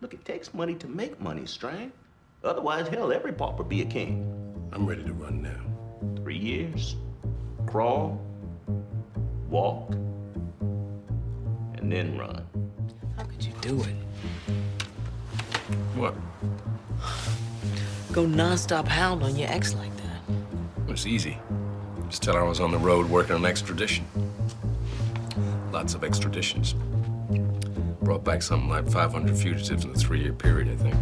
Look, it takes money to make money, Strang. Otherwise, hell, every pauper be a king. I'm ready to run now. Three years. Crawl, walk, and then run. How could you do it? What? Go nonstop hound on your ex like that. It's easy. Just tell her I was on the road working on extradition. Lots of extraditions. Brought back something like 500 fugitives in a three-year period, I think.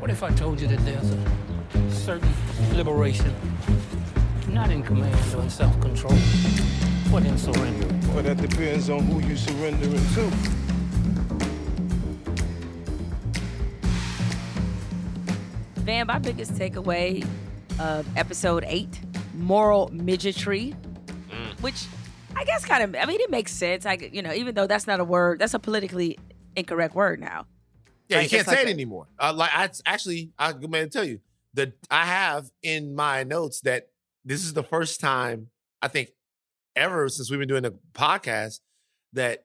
What if I told you that there's a certain liberation, not in command or in self-control, but in surrender? Well, that depends on who you surrendering to. Van, my biggest takeaway of episode eight, moral midgetry, mm. which I guess kind of, I mean, it makes sense. I, you know, even though that's not a word, that's a politically incorrect word now. Yeah, Right, you can't it's like say it a- anymore. Uh, like I actually, I'm going to tell you that I have in my notes that this is the first time I think ever since we've been doing the podcast that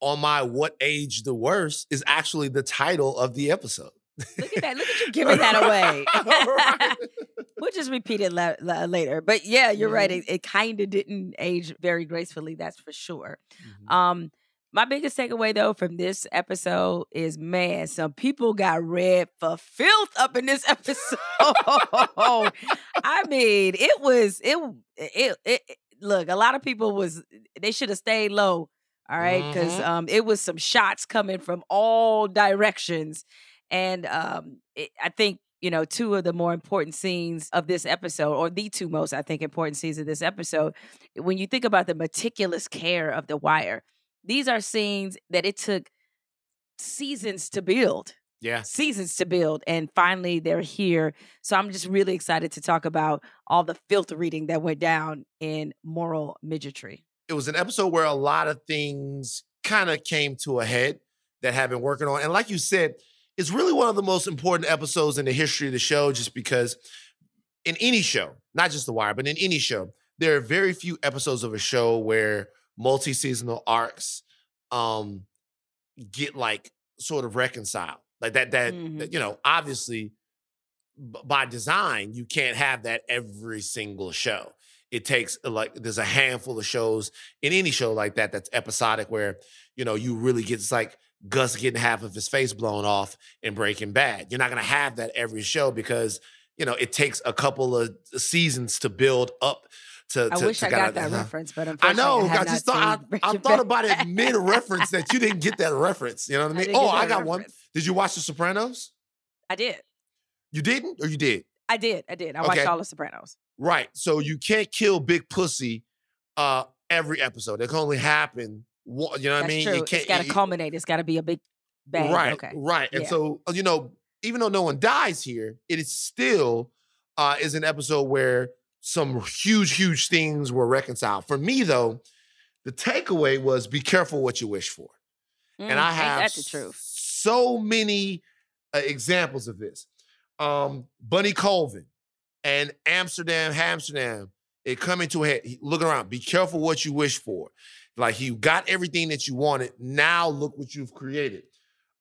on my what age the worst is actually the title of the episode. Look at that. Look at you giving that away. we'll just repeat it la- la- later. But yeah, you're right. Mm-hmm. It, it kind of didn't age very gracefully. That's for sure. Mm-hmm. Um, my biggest takeaway though from this episode is man, some people got red for filth up in this episode. I mean, it was it it, it look, a lot of people was they should have stayed low. All right, because Mhm. um, it was some shots coming from all directions, and um, it, I think you know two of the more important scenes of this episode, or the two most I think important scenes of this episode. When you think about the meticulous care of the wire, these are scenes that it took seasons to build Yeah. seasons to build and finally they're here so i'm just really excited to talk about all the filth reading that went down in moral midgetry it was an episode where a lot of things kind of came to a head that have been working on. And like you said, it's really one of the most important episodes in the history of the show, just because in any show, not just The Wire, but in any show, there are very few episodes of a show where multi-seasonal arcs um get like sort of reconciled. Like that, that, Mhm. that, you know, obviously b- by design, you can't have that every single show. It takes uh, like there's a handful of shows in any show like that that's episodic where you know you really get it's like Gus getting half of his face blown off in Breaking Bad. You're not gonna have that every show because you know it takes a couple of seasons to build up to. i to- wish to i got that uh-huh. reference but I know. have I just thought I, I thought about it mid reference that you didn't get that reference. You know what I I mean? Oh, I got one. Did you watch The Sopranos? i did You didn't, or you did? i did i did i watched Okay. all the sopranos Right. So you can't kill Big Pussy uh every episode. It can only happen one. You know what that's I mean? true It it's can't- got to culminate it's got to be a big bang Right. okay Right. And Yeah. so uh, you know, even though no one dies here, it is still uh is an episode where some huge, huge things were reconciled. For me, though, the takeaway was be careful what you wish for. Mm, and I have that the truth so many uh, examples of this. Um, Bunny Colvin and Amsterdam, Amsterdam, it coming to a head. He- Look around. Be careful what you wish for. Like you got everything that you wanted. Now look what you've created.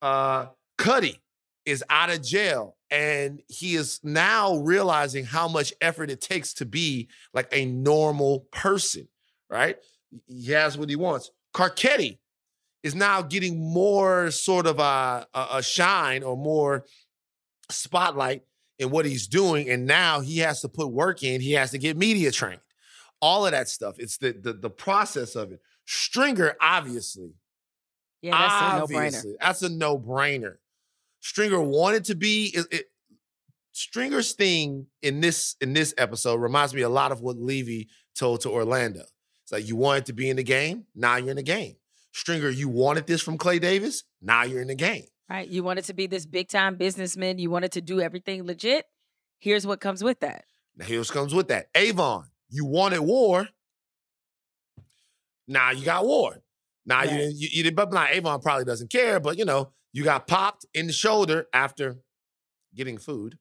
Uh, Cutty is out of jail and he is now realizing how much effort it takes to be like a normal person, right? He has what he wants. Carcetti is now getting more sort of a, a, a shine or more spotlight in what he's doing. And now he has to put work in. He has to get media trained. All of that stuff. It's the the, the process of it. Stringer, obviously. yeah that's a no-brainer That's a no-brainer. Stringer wanted to be it, it- Stringer's thing in this in this episode reminds me a lot of what Levy told to Orlando. It's like you wanted to be in the game, now you're in the game. Stringer, you wanted this from Clay Davis, now you're in the game. right you wanted to be this big time businessman you wanted to do everything legit here's what comes with that Now here comes with that. Avon, you wanted war. Now you got war. Now you Right. didn't, you, you didn't, but now Avon probably doesn't care, but you know, you got popped in the shoulder after getting food.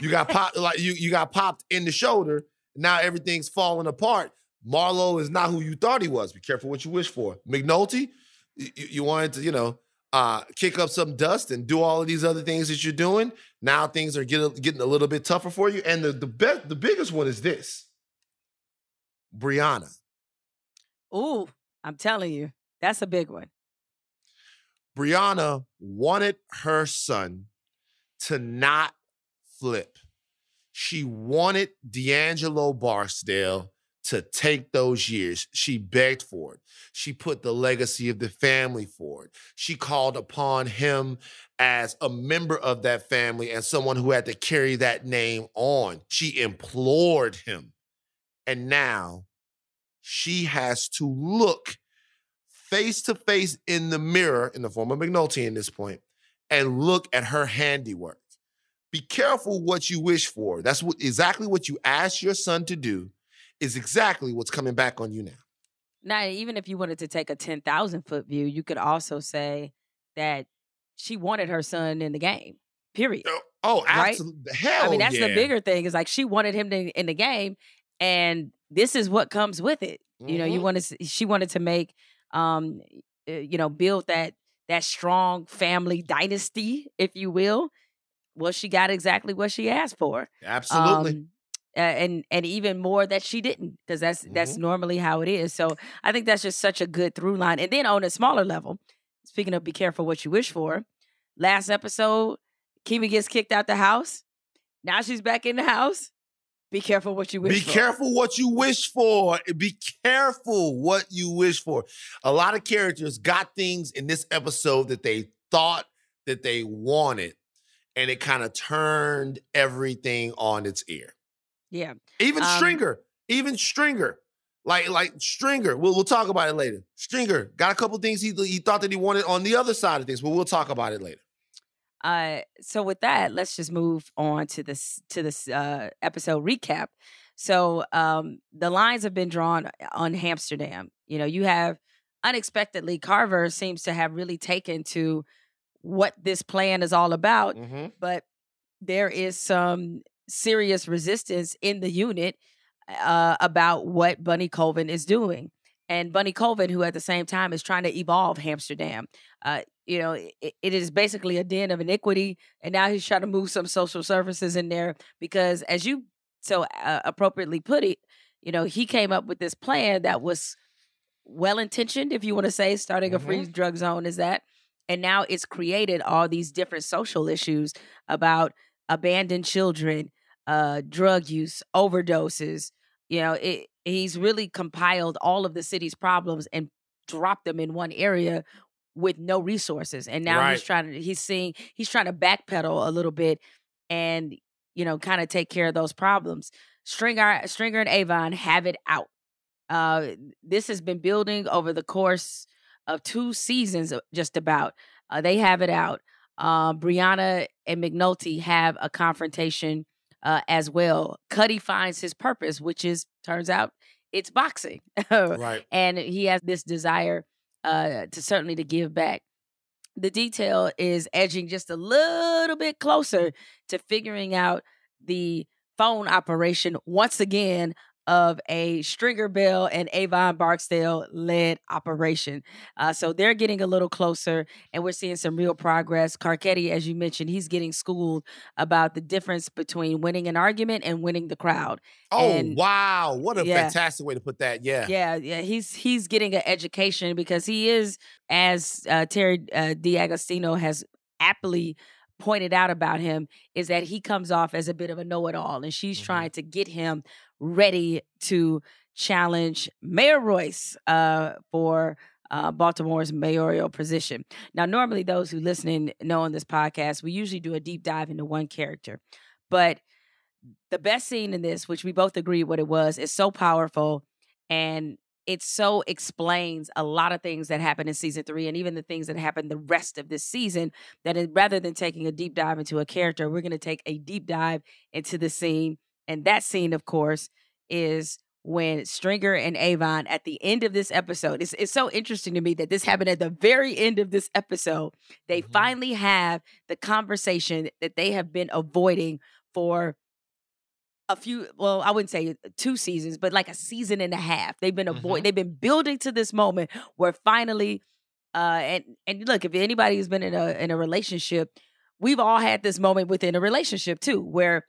You got popped like you you got popped in the shoulder. Now everything's falling apart. Marlo is not who you thought he was. Be careful what you wish for. McNulty, you, you- you wanted to, you know, uh, kick up some dust and do all of these other things that you're doing. Now things are getting getting a little bit tougher for you. And the the best, the biggest one is this: Brianna. Ooh, I'm telling you, that's a big one. Brianna wanted her son to not flip. She wanted D'Angelo Barksdale to take those years. She begged for it. She put the legacy of the family for it. She called upon him as a member of that family and someone who had to carry that name on. She implored him. And now she has to look face to face in the mirror, in the form of McNulty in this point, and look at her handiwork. Be careful what you wish for. That's what, exactly what you ask your son to do is exactly what's coming back on you now. Now, even if you wanted to take a 10,000 foot view, you could also say that she wanted her son in the game, period. Oh, oh Right? Hell I mean, that's the bigger thing is like she wanted him to, in the game, and this is what comes with it. You know, you Mhm. want to, she wanted to make, um, uh, you know, build that that strong family dynasty, if you will. Well, she got exactly what she asked for. Absolutely. Um, and and even more that she didn't because that's that's normally how it is so i think that's just such a good through line and then on a smaller level speaking of be careful what you wish for last episode Kima gets kicked out the house now she's back in the house be careful what you wish Be for careful what you wish for. Be careful what you wish for. A lot of characters got things in this episode that they thought that they wanted, and it kind of turned everything on its ear. yeah Even Um, Stringer, even Stringer, like like Stringer. We'll we'll talk about it later. Stringer got a couple things he he thought that he wanted on the other side of things, but we'll talk about it later. Uh, so with that, let's just move on to this to this uh, episode recap. So um, the lines have been drawn on Amsterdam. You know, you have unexpectedly Carver seems to have really taken to what this plan is all about, but there is some serious resistance in the unit uh, about what Bunny Colvin is doing. And Bunny Colvin, who at the same time is trying to evolve Amsterdam, uh, you know, it, it is basically a den of iniquity. And now he's trying to move some social services in there because, as you so uh, appropriately put it, you know, he came up with this plan that was well intentioned, if you want to say, starting a free drug zone is that. And now it's created all these different social issues about abandoned children, uh, drug use, overdoses. You know, it, he's really compiled all of the city's problems and dropped them in one area with no resources. And now he's trying to he's seeing he's trying to backpedal a little bit and you know kind of take care of those problems. Stringer Stringer and Avon have it out. Uh, this has been building over the course of two seasons, uh, just about. Uh, they have it out. Um, Brianna and McNulty have a confrontation uh, as well. Cutty finds his purpose, which is turns out it's boxing, Right. and he has this desire uh, to certainly to give back. The detail is edging just a little bit closer to figuring out the phone operation once again of a Stringer Bell and Avon Barksdale led operation. Uh, so they're getting a little closer and we're seeing some real progress. Carcetti, as you mentioned, he's getting schooled about the difference between winning an argument and winning the crowd. Oh And- wow, what a Yeah. fantastic way to put that. Yeah. Yeah, yeah, he's he's getting an education because he is, as uh, Terry uh, D'Agostino has aptly pointed out about him, is that he comes off as a bit of a know-it-all, and she's Mhm. trying to get him ready to challenge Mayor Royce uh, for. Uh, Baltimore's mayoral position. Now, normally, those who listening know on this podcast, we usually do a deep dive into one character, but the best scene in this, which we both agree what it was, is so powerful and it so explains a lot of things that happened in season three and even the things that happened the rest of this season. That it, rather than taking a deep dive into a character, we're going to take a deep dive into the scene. And that scene, of course, is when Stringer and Avon at the end of this episode. It's, it's so interesting to me that this happened at the very end of this episode. They Mhm. finally have the conversation that they have been avoiding for a few well i wouldn't say two seasons but like a season and a half they've been avoid Mhm. they've been building to this moment where finally Uh, and and look, if anybody has been in a in a relationship, we've all had this moment within a relationship too, where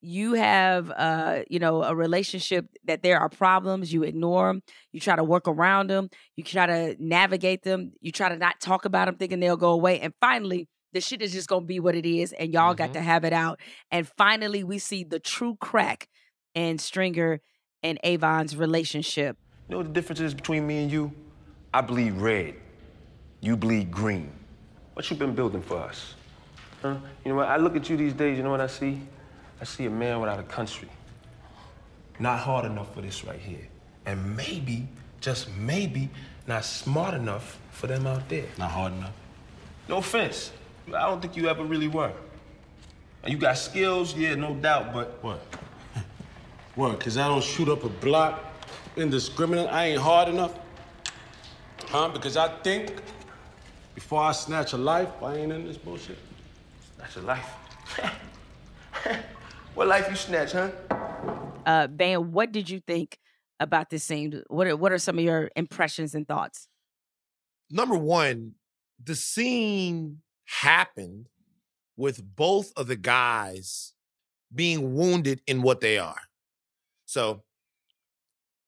you have uh you know a relationship that there are problems you ignore them you try to work around them you try to navigate them you try to not talk about them thinking they'll go away and finally the shit is just gonna be what it is and y'all got Mhm. to have it out and finally we see the true crack in stringer and avon's relationship You know what the difference is between me and you? I bleed red. You bleed green. What you been building for us? Huh? You know what? I look at you these days, you know what I see? I see a man without a country. Not hard enough for this right here. And maybe, just maybe, not smart enough for them out there. Not hard enough. No offense. I don't think you ever really were. And you got skills, yeah, no doubt, but What? What? Cause I don't shoot up a block indiscriminate. I ain't hard enough. Huh? Because I think before I snatch a life, I ain't in this bullshit. that's your life. what life you snatch, huh? uh van what did you think about this scene what are, what are some of your impressions and thoughts number one, the scene happened with both of the guys being wounded in what they are. So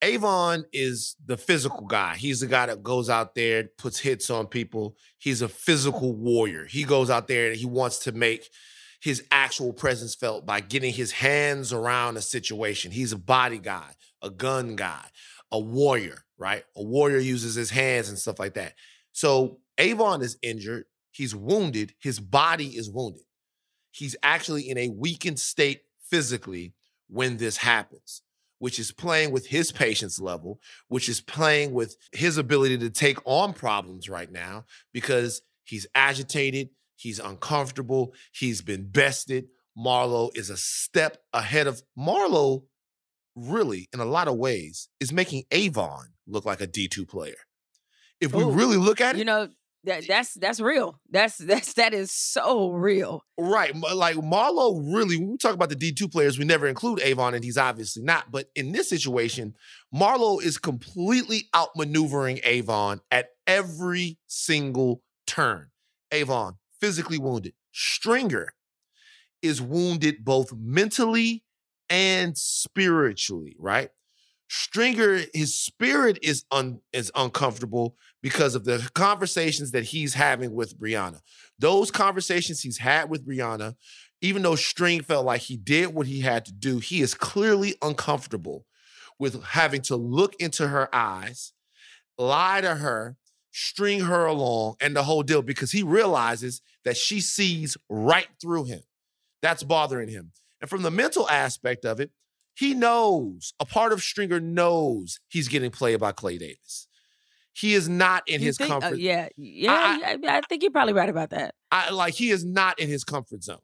Avon is the physical guy. He's the guy that goes out there, puts hits on people. He's a physical warrior. He goes out there and he wants to make his actual presence felt by getting his hands around a situation. He's a body guy, a gun guy, a warrior, right? A warrior uses his hands and stuff like that. So Avon is injured. He's wounded. His body is wounded. He's actually in a weakened state physically when this happens, which is playing with his patience level, which is playing with his ability to take on problems right now because he's agitated, he's uncomfortable, he's been bested. Marlo is a step ahead of Marlo, really, in a lot of ways, is making Avon look like a D2 player. If we Ooh, really look at it, you know that that's that's real that's that's that is so real Right. Like Marlo really, when we talk about the D2 players, we never include Avon, and he's obviously not. But in this situation, Marlo is completely outmaneuvering Avon at every single turn. Avon, physically wounded. Stringer is wounded both mentally and spiritually, right? Stringer, his spirit is un, is uncomfortable because of the conversations that he's having with Brianna. Those conversations he's had with Brianna, even though String felt like he did what he had to do, he is clearly uncomfortable with having to look into her eyes, lie to her, string her along, and the whole deal because he realizes that she sees right through him. That's bothering him. And from the mental aspect of it, he knows, a part of Stringer knows he's getting played by Clay Davis. He is not in You his think- uh, comfort. yeah yeah I- yeah, I think you're probably right about that I like he is not in his comfort zone.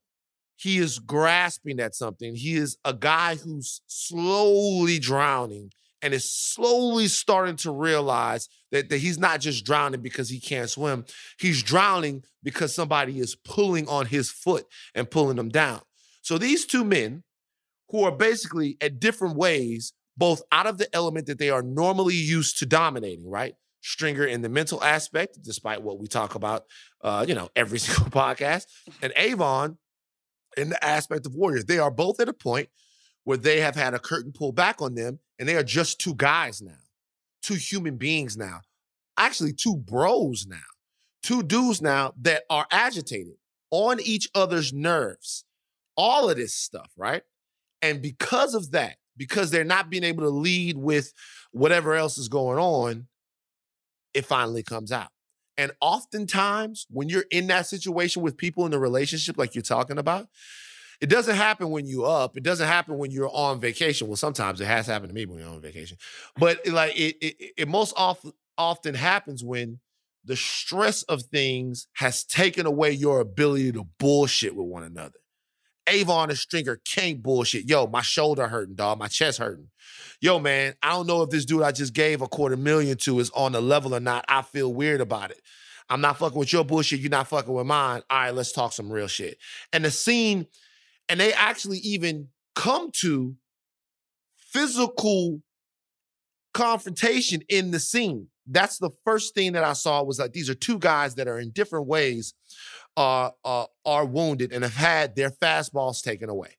He is grasping at something. He is a guy who's slowly drowning and is slowly starting to realize that, that he's not just drowning because he can't swim. He's drowning because somebody is pulling on his foot and pulling him down. So these two men, who are basically at different ways, both out of the element that they are normally used to dominating, right? Stringer in the mental aspect, despite what we talk about, uh, you know, every single podcast, and Avon in the aspect of warriors. They are both at a point where they have had a curtain pulled back on them, and they are just two guys now, two human beings now, actually two bros now, two dudes now that are agitated on each other's nerves. All of this stuff, right? And because of that, because they're not being able to lead with whatever else is going on, it finally comes out. And oftentimes, when you're in that situation with people in a relationship like you're talking about, it doesn't happen when you're up. It doesn't happen when you're on vacation. Well, sometimes it has happened to me when you're on vacation, but like it, it, it most often often happens when the stress of things has taken away your ability to bullshit with one another. Avon and Stringer can't bullshit. Yo, my shoulder hurting, dog. My chest hurting. Yo, man, I don't know if this dude I just gave a quarter million to is on the level or not. I feel weird about it. I'm not fucking with your bullshit. You're not fucking with mine. All right, let's talk some real shit. And the scene, and they actually even come to physical confrontation in the scene. That's the first thing that I saw was like these are two guys that are in different ways uh, uh, are wounded and have had their fastballs taken away.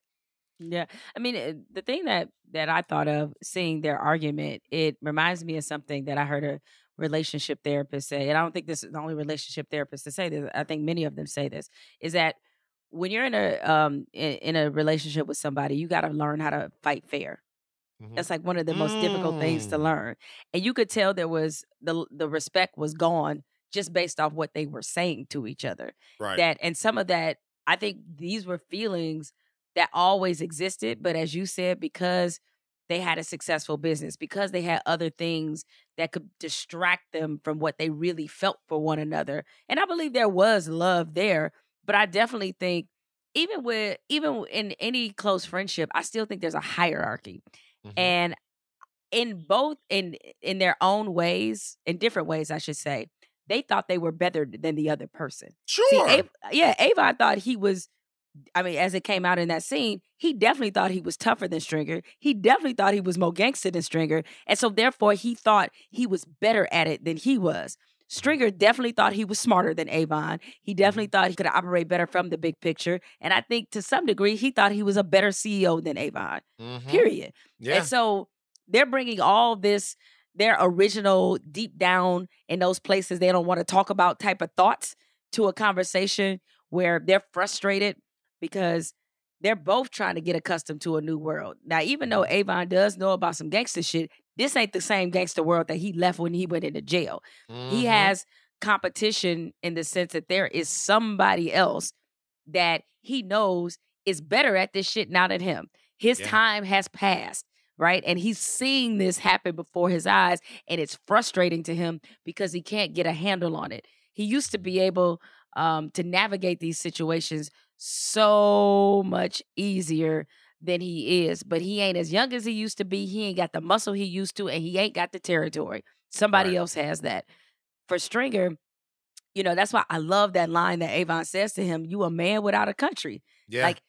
Yeah, I mean, uh, the thing that that I thought of seeing their argument, it reminds me of something that I heard a relationship therapist say, and I don't think this is the only relationship therapist to say this. I think many of them say this is that when you're in a um in, in a relationship with somebody, you got to learn how to fight fair. Mhm. That's like one of the most difficult things to Mm. learn. And you could tell there was the the respect was gone just based off what they were saying to each other. Right. That and some of that, I think these were feelings that always existed, but as you said, because they had a successful business, because they had other things that could distract them from what they really felt for one another. And I believe there was love there, but I definitely think even with even in any close friendship, I still think there's a hierarchy Mhm. and in both in in their own ways in different ways i should say they thought they were better than the other person Sure. See, Av- yeah avon thought he was i mean as it came out in that scene he definitely thought he was tougher than stringer he definitely thought he was more gangster than stringer and so therefore he thought he was better at it than he was Stringer definitely thought he was smarter than Avon. He definitely thought he could operate better from the big picture. And I think to some degree, he thought he was a better CEO than Avon Mhm. period. Yeah. And so they're bringing all this, their original deep down in those places they don't want to talk about type of thoughts to a conversation where they're frustrated because they're both trying to get accustomed to a new world. Now, even though Mm-hmm. Avon does know about some gangster shit, this ain't the same gangster world that he left when he went into jail. He Mhm. has competition in the sense that there is somebody else that he knows is better at this shit now than him. His Yeah. time has passed, right? And he's seeing this happen before his eyes, and it's frustrating to him because he can't get a handle on it. He used to be able um, to navigate these situations so much easier than he is, but he ain't as young as he used to be. He ain't got the muscle he used to, and he ain't got the territory. Somebody Right. else has that. For Stringer, you know, that's why I love that line that Avon says to him, You a man without a country. yeah. Like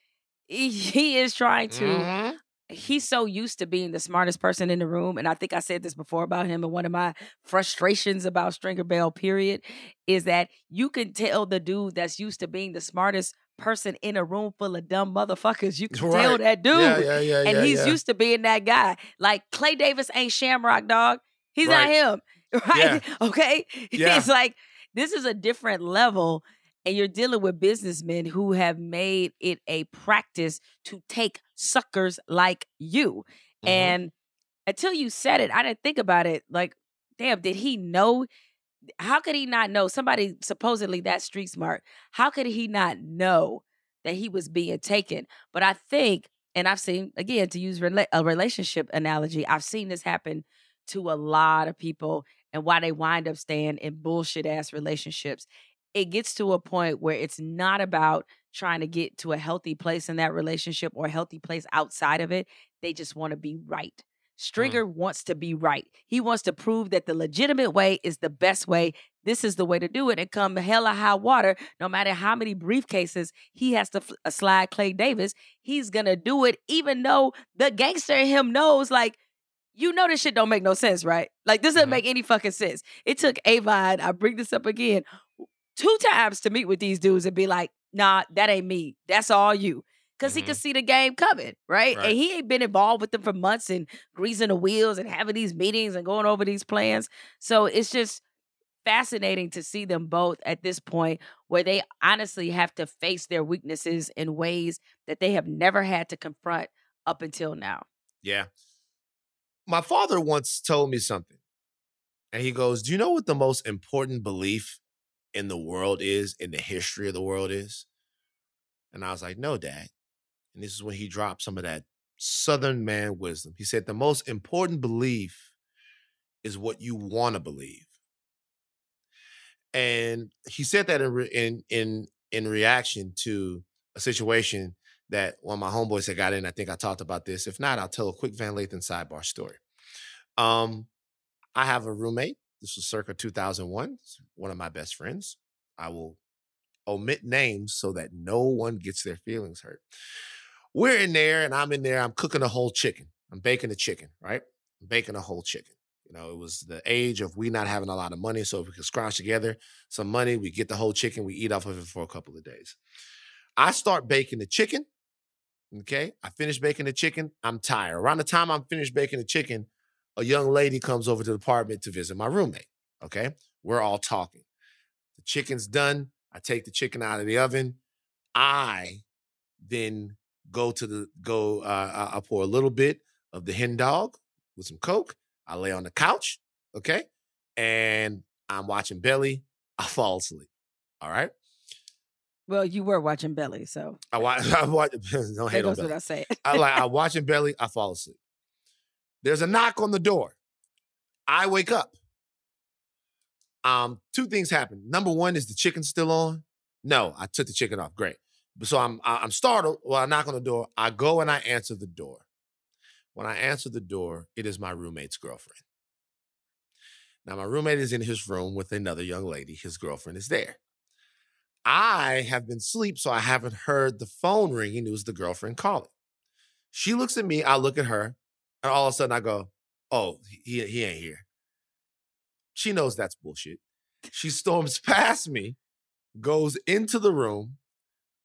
he, he is trying to Mhm. he's so used to being the smartest person in the room. And I think I said this before about him. And one of my frustrations about Stringer Bell, period, is that you can tell the dude that's used to being the smartest person in a room full of dumb motherfuckers. You can tell that dude. Yeah, yeah, yeah, and yeah, he's yeah. used to being that guy. Like Clay Davis ain't Shamrock, dog. He's not him. Right? Okay. Yeah. It's like this is a different level. And you're dealing with businessmen who have made it a practice to take suckers like you. Mhm. And until you said it, I didn't think about it. Like, damn, did he know? How could he not know? Somebody supposedly that street smart. How could he not know that he was being taken? But I think, and I've seen again to use rela- a relationship analogy, I've seen this happen to a lot of people, and why they wind up staying in bullshit ass relationships. It gets to a point where it's not about trying to get to a healthy place in that relationship or a healthy place outside of it. They just want to be right. Stringer wants to be right. He wants to prove that the legitimate way is the best way. This is the way to do it. And come hell or high water, no matter how many briefcases he has to f- uh, slide Clay Davis, he's going to do it, even though the gangster in him knows, like, you know this shit don't make no sense, right? Like this doesn't Mhm. make any fucking sense. It took Avon, I bring this up again, two times to meet with these dudes and be like, nah, that ain't me. That's all you. Cause he could mm-hmm. see the game coming, right? Right. And he ain't been involved with them for months and greasing the wheels and having these meetings and going over these plans. So it's just fascinating to see them both at this point where they honestly have to face their weaknesses in ways that they have never had to confront up until now. Yeah. My father once told me something. And he goes, Do you know what the most important belief in the world is, in the history of the world is? And I was like, No, dad. And this is when he dropped some of that Southern man wisdom. He said, The most important belief is what you want to believe. And he said that in, in, in, in reaction to a situation that one of my homeboys had got in. I think I talked about this. If not, I'll tell a quick Van Lathan sidebar story. Um, I have a roommate. This was circa 2001. One of my best friends. I will omit names so that no one gets their feelings hurt. We're in there, and I'm in there. I'm cooking a whole chicken. I'm baking a chicken, right? I'm baking a whole chicken. You know, it was the age of we not having a lot of money, so if we could scrounge together some money, we get the whole chicken, we eat off of it for a couple of days. I start baking the chicken. Okay, I finish baking the chicken. I'm tired. Around the time I'm finished baking the chicken, a young lady comes over to the apartment to visit my roommate. Okay, we're all talking. The chicken's done. I take the chicken out of the oven. I then go to the go. Uh, I I pour a little bit of the hen dog with some coke. I lay on the couch. Okay, and I'm watching Belly. I fall asleep. All right. Well, you were watching Belly, so I watch. I watch. Don't hate on Belly. what I say. I like. I watching Belly. I fall asleep. There's a knock on the door. I wake up. Um, two things happen. Number one is the chicken still on. No, I took the chicken off. Great. So I'm I'm startled. Well, I knock on the door. I go and I answer the door. When I answer the door, it is my roommate's girlfriend. Now my roommate is in his room with another young lady. His girlfriend is there. I have been asleep, so I haven't heard the phone ringing. It was the girlfriend calling. She looks at me, I look at her, and all of a sudden I go, Oh, he, he ain't here. She knows that's bullshit. She storms past me, goes into the room.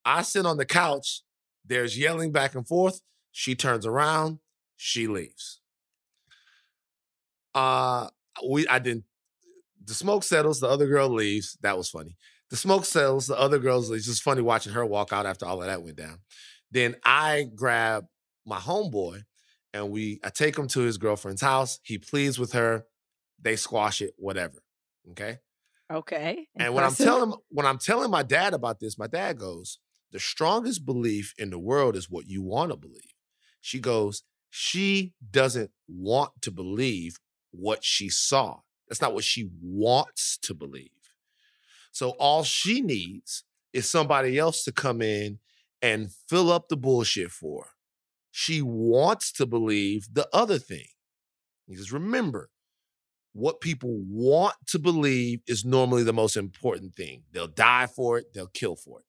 I sit on the couch. There's yelling back and forth. She turns around. She leaves. Uh, we I didn't. The smoke settles. The other girl leaves. That was funny. The smoke settles. The other girls. It's just funny watching her walk out after all of that went down. Then I grab my homeboy and we I take him to his girlfriend's house. He pleads with her. They squash it, whatever. Okay. Okay. And when I'm telling when I'm telling my dad about this, my dad goes, "The strongest belief in the world is what you want to believe." She goes, "She doesn't want to believe what she saw. That's not what she wants to believe. So all she needs is somebody else to come in and fill up the bullshit for her. She wants to believe the other thing. He says, remember, what people want to believe is normally the most important thing. They'll die for it, they'll kill for it.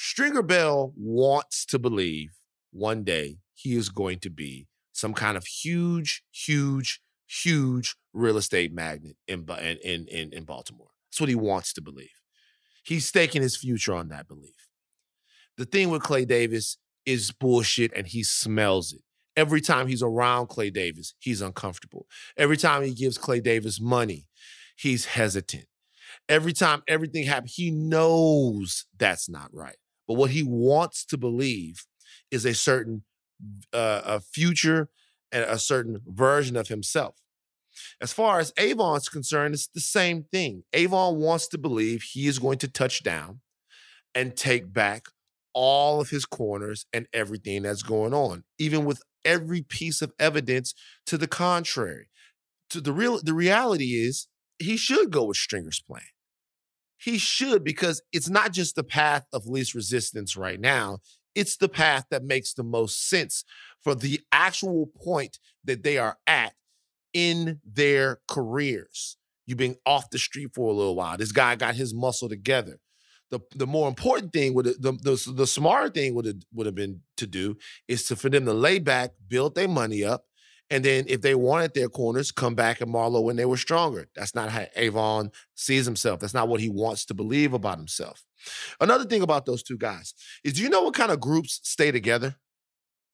Stringer Bell wants to believe one day he is going to be some kind of huge, huge, huge real estate magnet in, in, in, in Baltimore. That's what he wants to believe. He's staking his future on that belief. The thing with Clay Davis is bullshit and he smells it. Every time he's around Clay Davis, he's uncomfortable. Every time he gives Clay Davis money, he's hesitant. Every time everything happens, he knows that's not right. But what he wants to believe is a certain uh, a future and a certain version of himself. As far as Avon's concerned, it's the same thing. Avon wants to believe he is going to touch down and take back all of his corners and everything that's going on, even with every piece of evidence to the contrary. To the real the reality is he should go with Stringer's plan. He should because it's not just the path of least resistance right now. It's the path that makes the most sense for the actual point that they are at in their careers. You've been off the street for a little while. This guy got his muscle together. The, the more important thing would the, the the smart thing would would have been to do is to for them to lay back, build their money up, and then if they wanted their corners, come back and Marlo when they were stronger. That's not how Avon sees himself. That's not what he wants to believe about himself. Another thing about those two guys is do you know what kind of groups stay together?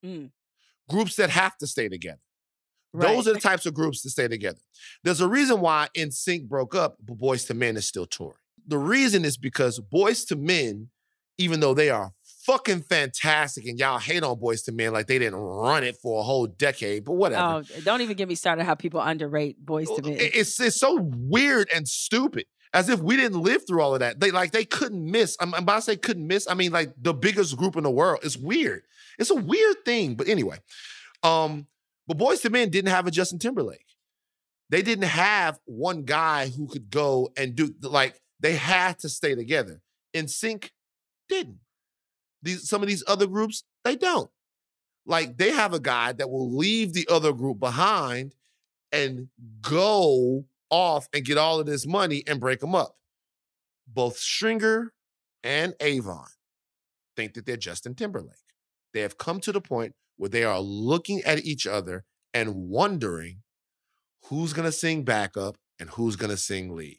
Mm. Groups that have to stay together. Right. Those are the types of groups that stay together. There's a reason why NSYNC broke up, but Boyz II Men is still touring. The reason is because Boyz II Men, even though they are fucking fantastic, and y'all hate on Boyz II Men like they didn't run it for a whole decade, but whatever. Oh, don't even get me started how people underrate Boyz II Men. It's it's so weird and stupid. As if we didn't live through all of that. They like they couldn't miss. I'm, I'm about to say couldn't miss. I mean, like the biggest group in the world. It's weird. It's a weird thing. But anyway, um, but Boyz II Men didn't have a Justin Timberlake. They didn't have one guy who could go and do like they had to stay together. NSYNC didn't. These some of these other groups, they don't. Like they have a guy that will leave the other group behind and go off and get all of this money and break them up. Both Stringer and Avon think that they're Justin Timberlake. They have come to the point where they are looking at each other and wondering who's gonna sing backup and who's gonna sing lead.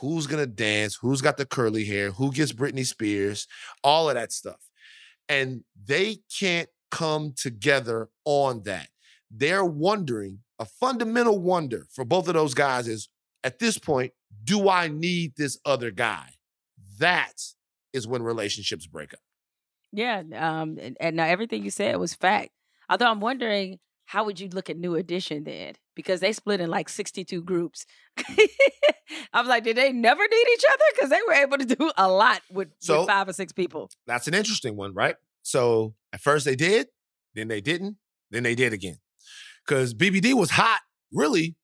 Who's gonna dance? Who's got the curly hair? Who gets Britney Spears? All of that stuff. And they can't come together on that. They're wondering, a fundamental wonder for both of those guys is at this point, do I need this other guy? That is when relationships break up. Yeah, um, and, and now everything you said was fact. Although I'm wondering, how would you look at New Edition then? Because they split in like 62 groups. Mm. I was like, did they never need each other? Because they were able to do a lot with, So- with five or six people. That's an interesting one, right? So at first they did, then they didn't, then they did again. Because BBD was hot, really.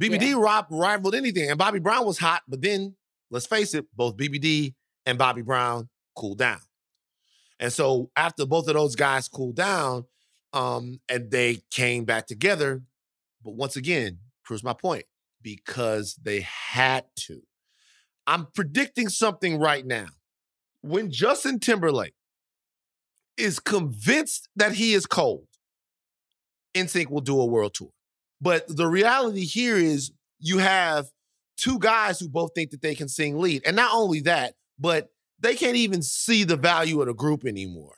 BBD rob rivaled anything, and Bobby Brown was hot, but then let's face it, both BBD and Bobby Brown cooled down. And so after both of those guys cooled down, um, and they came back together, but once again, proves my point, because they had to. I'm predicting something right now. When Justin Timberlake is convinced that he is cold, NSYNC will do a world tour. But the reality here is you have two guys who both think that they can sing lead. And not only that, but they can't even see the value of the group anymore.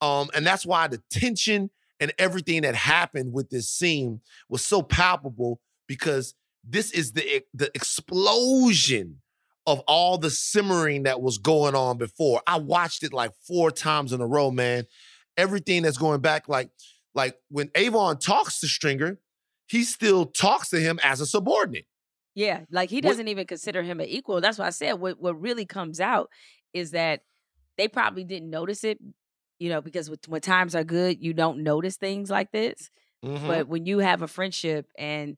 Um, and that's why the tension and everything that happened with this scene was so palpable because this is the the explosion of all the simmering that was going on before. I watched it like four times in a row, man. Everything that's going back, like like when Avon talks to Stringer, he still talks to him as a subordinate. Yeah, like he doesn't even consider him an equal. That's why I said what what really comes out is that they probably didn't notice it, you know, because with, when times are good, you don't notice things like this. Mhm. But when you have a friendship and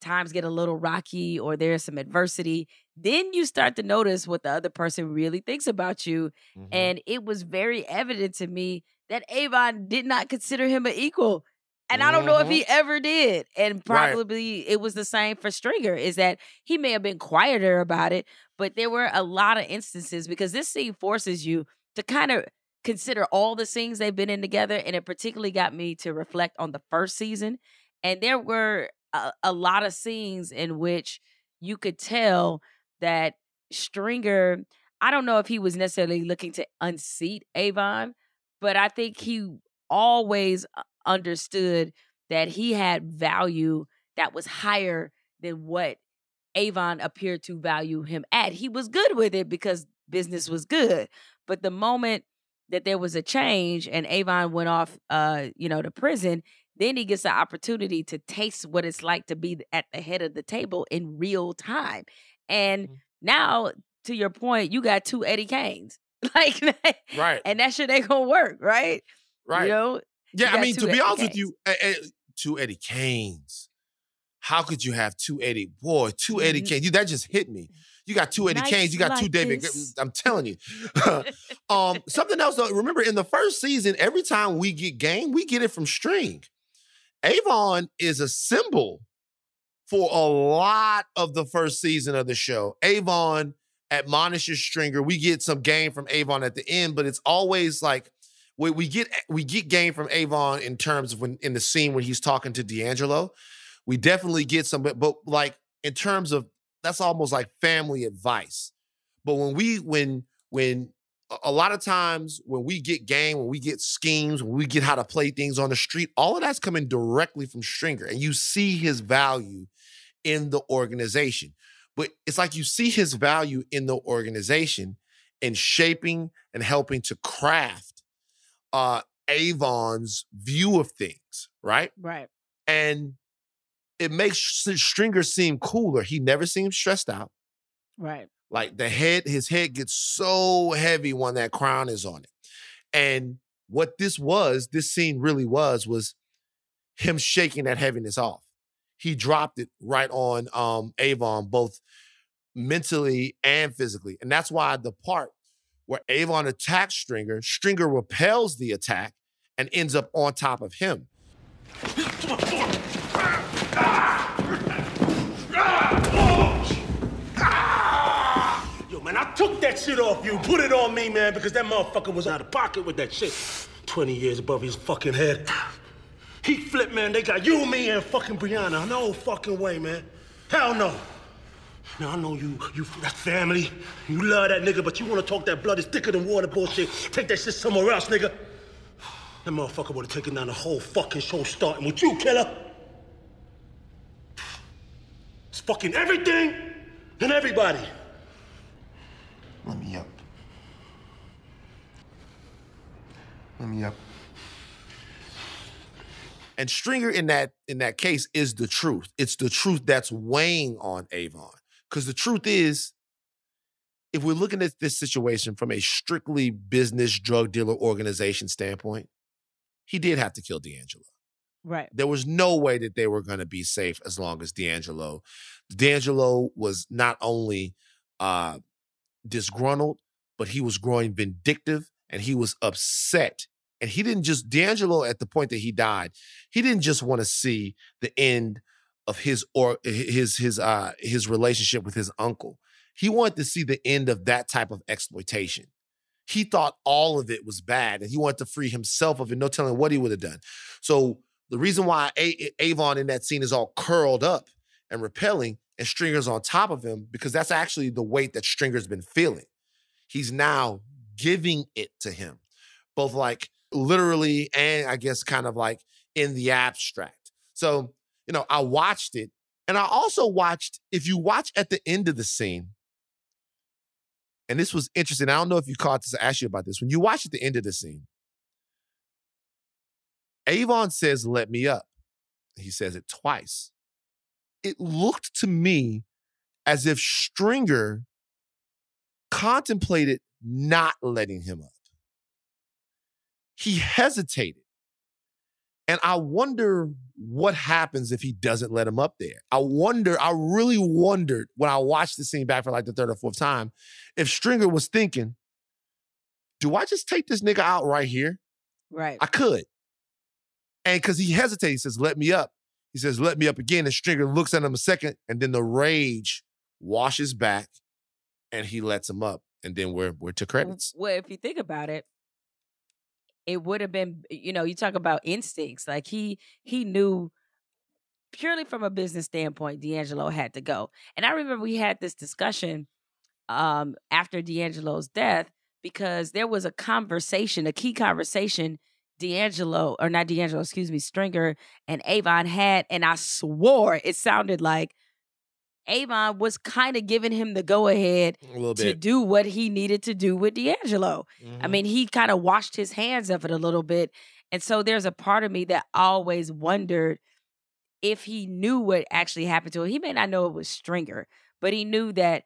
times get a little rocky or there's some adversity, then you start to notice what the other person really thinks about you. Mhm. And it was very evident to me that Avon did not consider him an equal. And I don't know if he ever did. And Right. probably it was the same for Stringer, is that he may have been quieter about it, but there were a lot of instances because this scene forces you to kind of consider all the scenes they've been in together. And it particularly got me to reflect on the first season. And there were a, a lot of scenes in which you could tell that Stringer, I don't know if he was necessarily looking to unseat Avon, but I think he always understood that he had value that was higher than what Avon appeared to value him at. He was good with it because business was good. But the moment that there was a change and Avon went off uh, you know, to prison, then he gets the opportunity to taste what it's like to be at the head of the table in real time. And now, to your point, you got two Eddie Kanes. Like Right. and that shit ain't gonna work, right? Right. You know? Yeah, You I mean, two to be Eddie honest with you, eh, two Eddie Kanes. How could you have two Eddie? Boy, 2 Eddie Mhm. Kanes. You, that just hit me. You got two Eddie Kanes. You got two David. this. I'm telling you. um, something else though. Remember, in the first season, every time we get game, we get it from String. Avon is a symbol for a lot of the first season of the show. Avon admonishes Stringer. We get some game from Avon at the end, but it's always like we, we get we get game from Avon in terms of when in the scene when he's talking to D'Angelo. We definitely get some, but, but like in terms of that's almost like family advice. But when we when when a- lot of times when we get game, when we get schemes, when we get how to play things on the street, all of that's coming directly from Stringer, and you see his value in the organization. But it's like you see his value in the organization in shaping and helping to craft uh Avon's view of things, right? Right. And it makes Stringer seem cooler. He never seems stressed out. Right. Like the head, his head gets so heavy when that crown is on it. And what this was, this scene really was, was him shaking that heaviness off. He dropped it right on um Avon, both mentally and physically. And that's why the part where Avon attacks Stringer, Stringer repels the attack and ends up on top of him. Yo, man, I took that shit off you, put it on me, man, because that motherfucker was out of pocket with that shit. 20 years above his fucking head. He flip, man. They got you, me, and fucking Brianna. No fucking way, man. Hell no. Now I know you, you that family. You love that nigga, but you wanna talk that blood is thicker than water bullshit. Take that shit somewhere else, nigga. That motherfucker would've taken down the whole fucking show starting with you, killer. It's fucking everything and everybody. Let me up. Let me up. And Stringer in that in that case is the truth. It's the truth that's weighing on Avon. Because the truth is, if we're looking at this situation from a strictly business drug dealer organization standpoint, he did have to kill D'Angelo. Right. There was no way that they were going to be safe as long as D'Angelo. D'Angelo was not only uh, disgruntled, but he was growing vindictive and he was upset. And he didn't just, D'Angelo, at the point that he died, he didn't just want to see the end of his or his his uh his relationship with his uncle. He wanted to see the end of that type of exploitation. He thought all of it was bad and he wanted to free himself of it, no telling what he would have done. So the reason why A- Avon in that scene is all curled up and repelling and Stringer's on top of him, because that's actually the weight that Stringer's been feeling. He's now giving it to him, both like literally and I guess kind of like in the abstract. So, you know, I watched it and I also watched, if you watch at the end of the scene, and this was interesting. I don't know if you caught this. I asked you about this. When you watch at the end of the scene, Avon says, Let me up. He says it twice. It looked to me as if Stringer contemplated not letting him up. He hesitated. And I wonder what happens if he doesn't let him up there. I wonder, I really wondered when I watched the scene back for like the third or fourth time, if Stringer was thinking, do I just take this nigga out right here? Right. I could. And because he hesitates, he says, let me up. He says, let me up again. And Stringer looks at him a second, and then the rage washes back and he lets him up. And then we're we're to credits. Well, if you think about it, it would have been, you know, you talk about instincts. Like he he knew purely from a business standpoint, D'Angelo had to go. And I remember we had this discussion um after D'Angelo's death because there was a conversation, a key conversation D'Angelo, or not D'Angelo, excuse me, Stringer and Avon had, and I swore it sounded like Avon was kind of giving him the go ahead to do what he needed to do with D'Angelo. I Mhm. mean, he kind of washed his hands of it a little bit. And so there's a part of me that always wondered if he knew what actually happened to him. He may not know it was Stringer, but he knew that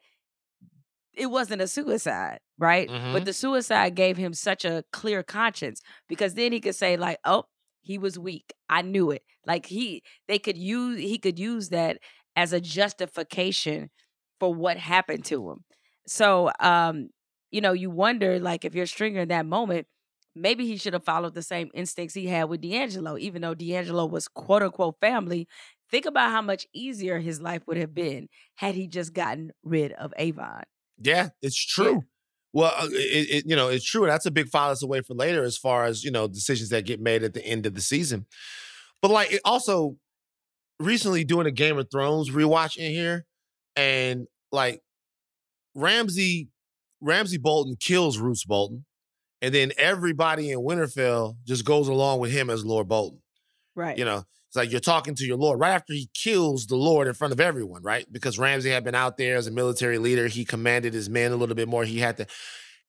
it wasn't a suicide, right? But Mhm. the suicide gave him such a clear conscience because then he could say, like, oh, he was weak. I knew it. Like he they could use he could use that as a justification for what happened to him. So um, you know, you wonder like if you're Stringer in that moment, maybe he should have followed the same instincts he had with D'Angelo, even though D'Angelo was quote unquote family. Think about how much easier his life would have been had he just gotten rid of Avon. Yeah, it's true. Well, uh, it, it, you know, it's true. That's a big file that's away for later as far as, you know, decisions that get made at the end of the season. But like it also recently doing a Game of Thrones rewatch in here and like Ramsay Ramsay Bolton kills Roose Bolton and then everybody in Winterfell just goes along with him as Lord Bolton. Right. You know, it's like you're talking to your Lord right after he kills the Lord in front of everyone, right? Because Ramsay had been out there as a military leader. He commanded his men a little bit more. He had to.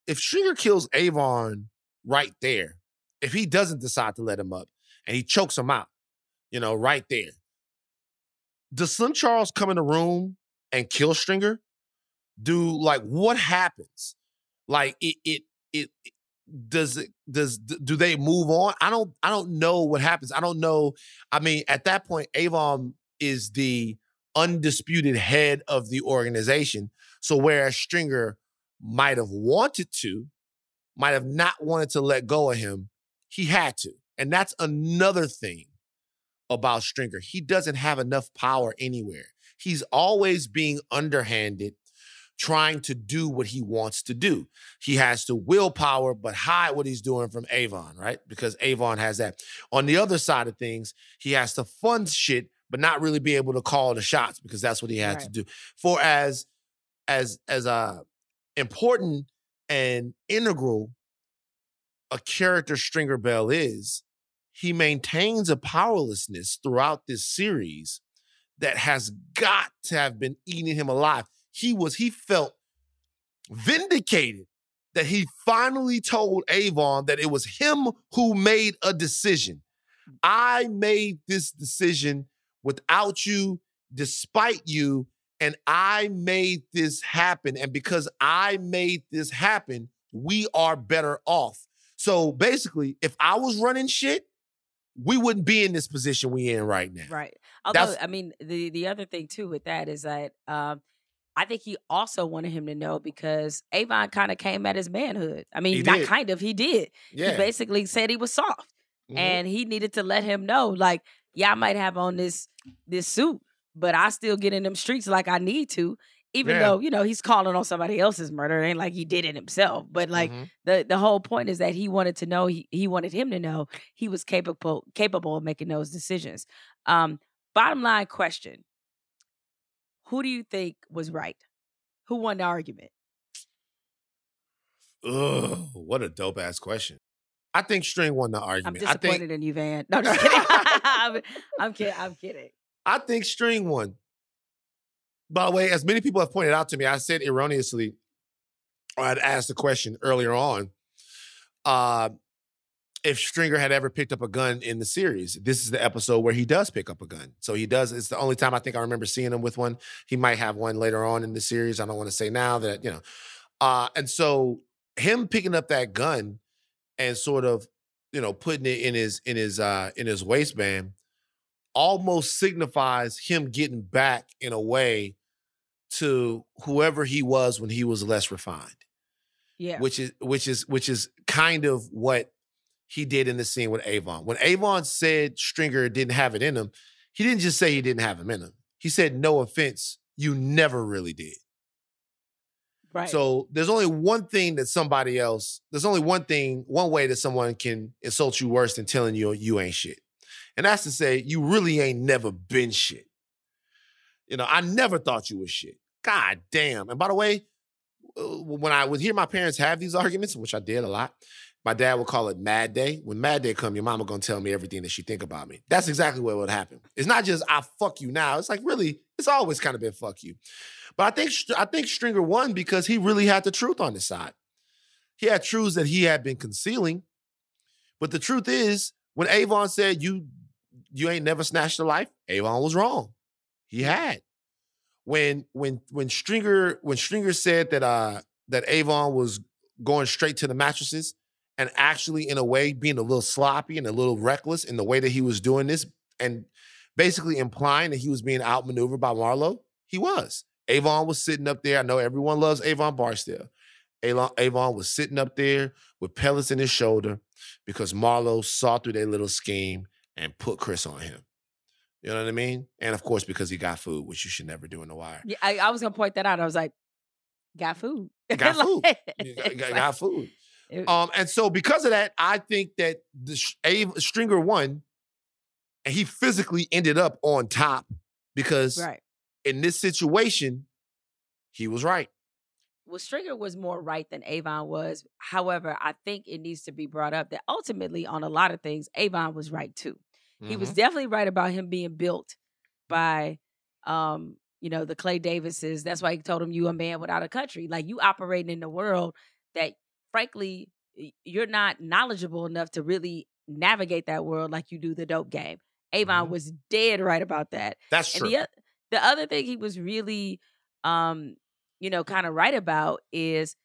If Stringer kills Avon right there, if he doesn't decide to let him up and he chokes him out, you know, right there, does Slim Charles come in the room and kill Stringer? Do like what happens? Like it, it, it, does it does do they move on? I don't i don't know what happens. I don't know i mean at that point avon is the undisputed head of the organization. So whereas stringer might have wanted to might have not wanted to let go of him he had to. And that's another thing about stringer. He doesn't have enough power anywhere. He's always being underhanded trying to do what he wants to do. He has to willpower, but hide what he's doing from Avon, right? Because Avon has that. On the other side of things, he has to fund shit, but not really be able to call the shots because that's what he has to do. For as as as uh important and integral a character Stringer Bell is, he maintains a powerlessness throughout this series that has got to have been eating him alive. He was, he felt vindicated that he finally told Avon that it was him who made a decision. I made this decision without you, despite you, and I made this happen. And because I made this happen, we are better off. So basically, if I was running shit, we wouldn't be in this position we in right now. Right. Although, That's- I mean, the the other thing too with that is that um, I think he also wanted him to know because Avon kind of came at his manhood. I mean, not kind of, he did. Yeah. He basically said he was soft, Mhm. and he needed to let him know, like, yeah, I might have on this this suit, but I still get in them streets like I need to. Even Yeah. though you know he's calling on somebody else's murder, it ain't like he did it himself. But like Mhm. the the whole point is that he wanted to know he, he wanted him to know he was capable capable of making those decisions. Um, bottom line question: Who do you think was right? Who won the argument? Ugh, what a dope ass question. I think String won the argument. I'm disappointed think in you, Van. No, I'm just kidding. I'm, I'm kidding. I'm kidding. I think String won. By the way, as many people have pointed out to me, I said erroneously, or I'd asked the question earlier on, uh, if Stringer had ever picked up a gun in the series. This is the episode where he does pick up a gun. So he does. It's the only time I think I remember seeing him with one. He might have one later on in the series. I don't want to say now that, you know. Uh, and so him picking up that gun and sort of, you know, putting it in his in his uh in his waistband almost signifies him getting back in a way to whoever he was when he was less refined Yeah. which is which is which is kind of what he did in the scene with Avon. When Avon said Stringer didn't have it in him, he didn't just say he didn't have him in him. He said, "No offense, you never really did." right. So there's only one thing that somebody else. There's only one thing, one way that someone can insult you worse than telling you you ain't shit, and that's to say you really ain't never been shit. You know, I never thought you was shit. God damn. And by the way, uh, when I would hear my parents have these arguments, which I did a lot, my dad would call it Mad Day. When Mad Day come, your mama gonna tell me everything that she think about me. That's exactly what would happen. It's not just I fuck you now. It's like really, it's always kind of been fuck you. But I think I think Stringer won because he really had the truth on his side. He had truths that he had been concealing. But the truth is, when Avon said you you ain't never snatched a life, Avon was wrong. He had. When when when Stringer when Stringer said that uh that Avon was going straight to the mattresses and actually in a way being a little sloppy and a little reckless in the way that he was doing this and basically implying that he was being outmaneuvered by Marlo, he was. Avon was sitting up there. I know everyone loves Avon Barksdale. Avon, Avon was sitting up there with pellets in his shoulder because Marlo saw through their little scheme and put Chris on him. You know what I mean? And of course, because he got food, which you should never do in the wire. yeah, I, I was gonna point that out. I was like, got food. Got food. You got, got- got food. It- Um, and so because of that, I think that the Sh- Ave, Stringer won, and he physically ended up on top because right. in this situation, he was right. Well, Stringer was more right than Avon was. However, I think it needs to be brought up that ultimately, on a lot of things, Avon was right too. He was Mhm. definitely right about him being built by, um, you know, the Clay Davises. That's why he told him, "You a man without a country. Like you operating in the world that, frankly, you're not knowledgeable enough to really navigate that world like you do the dope game." Avon Mhm. was dead right about that. That's And true. the, the other thing he was really, um, you know, kind of right about is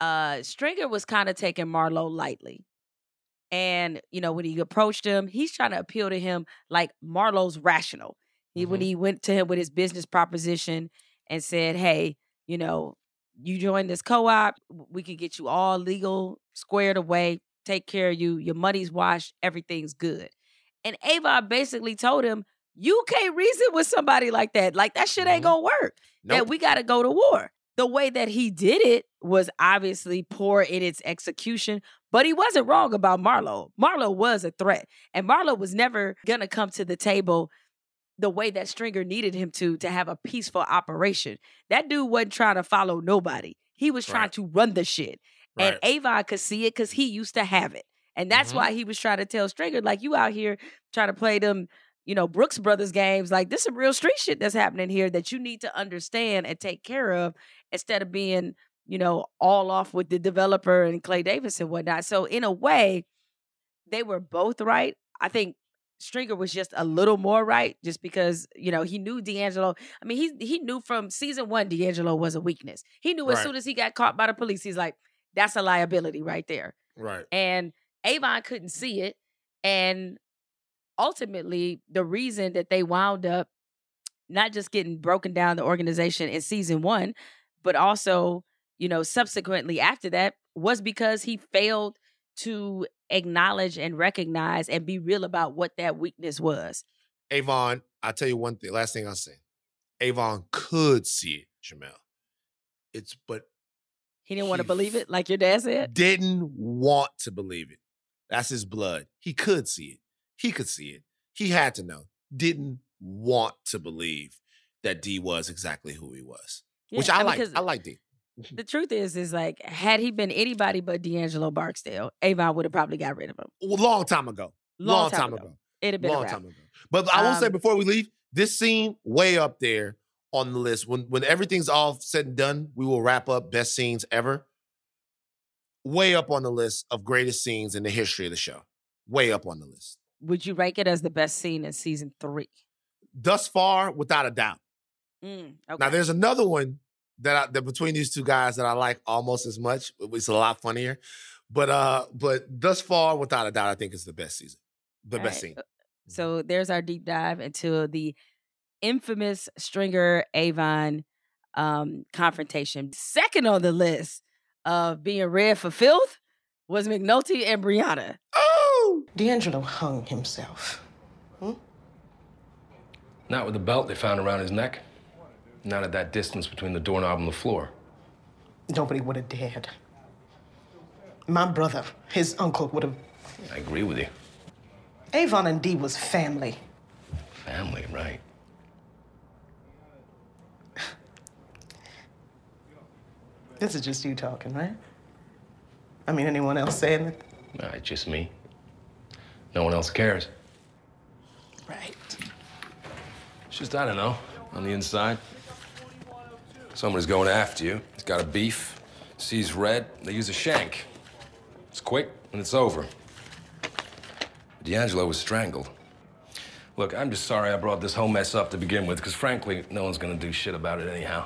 uh Stringer was kind of taking Marlo lightly. And, you know, when he approached him, he's trying to appeal to him like Marlo's rational. He when Mhm. he went to him with his business proposition and said, Hey, you know, you join this co-op, we can get you all legal, squared away, take care of you, your money's washed, everything's good. And Avon basically told him, You can't reason with somebody like that. Like that shit ain't Mhm. gonna work. That we gotta go to war. the way that he did it was obviously poor in its execution, but he wasn't wrong about Marlo. Marlo was a threat, and Marlo was never to come to the table the way that Stringer needed him to to have a peaceful operation. That dude wasn't trying to follow nobody. He was trying Right. to run the shit. Right. And Avon could see it because he used to have it. And that's Mhm. why he was trying to tell Stringer, like, you out here trying to play them, you know, Brooks Brothers games. Like, this is some real street shit that's happening here that you need to understand and take care of instead of being, you know, all off with the developer and Clay Davis and whatnot. So, in a way, they were both right. I think Stringer was just a little more right, just because you know he knew D'Angelo. I mean, he he knew from season one D'Angelo was a weakness. He knew as Right. soon as he got caught by the police, he's like, "That's a liability right there." Right. And Avon couldn't see it, and ultimately, the reason that they wound up not just getting broken down the organization in season one, but also you know subsequently after that was because he failed to acknowledge and recognize and be real about what that weakness was. Avon, I'll tell you one thing. Last thing I'll say. Avon could see it, Jemele. It's but He didn't want to believe it, like your dad said. didn't want to believe it. That's his blood. He could see it. He could see it. He had to know. Didn't want to believe that D was exactly who he was. Which I like. I like D. The truth is, is like, had he been anybody but D'Angelo Barksdale, Avon would have probably got rid of him. Long time ago. Long, time, ago. It'd have been a Long time ago. But I will say Um, before we leave, this scene way up there on the list. When when everything's all said and done, we will wrap up best scenes ever. Way up on the list of greatest scenes in the history of the show. Way up on the list. Would you rank it as the best scene in season three? Thus far, without a doubt. Mm, okay. Now there's another one that I, that between these two guys that I like almost as much. It's a lot funnier, but uh, but thus far, without a doubt, I think it's the best season, the All best right, scene. uh, So there's our deep dive into the infamous Stringer Avon um, confrontation. Second on the list of being read for filth was McNulty and Brianna. Oh, D'Angelo hung himself. Hmm? Not with the belt they found around his neck. Not at that distance between the doorknob and the floor. Nobody would have dared. My brother, his uncle, would have. I agree with you. Avon and Dee was family. Family, right? This is just you talking, right? I mean, anyone else saying it? Nah, it's just me. No one else cares. Right. It's just, I don't know, on the inside. Somebody's going after you. He's got a beef, sees red, they use a shank. It's quick and it's over. D'Angelo was strangled. Look, I'm just sorry I brought this whole mess up to begin with, because frankly, no one's gonna do shit about it anyhow.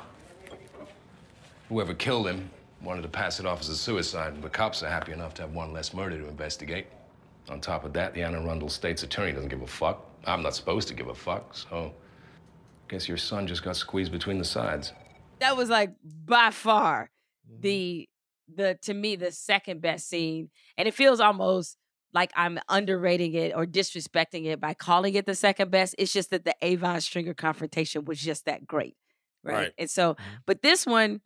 Whoever killed him wanted to pass it off as a suicide, and the cops are happy enough to have one less murder to investigate. On top of that, the Anne Arundel state's attorney doesn't give a fuck. I'm not supposed to give a fuck, so guess your son just got squeezed between the sides. That was like by far Mm-hmm. the the to me the second best scene, and it feels almost like I'm underrating it or disrespecting it by calling it the second best. It's just that the Avon Stringer confrontation was just that great, right? Right. And so, Mhm. but this one,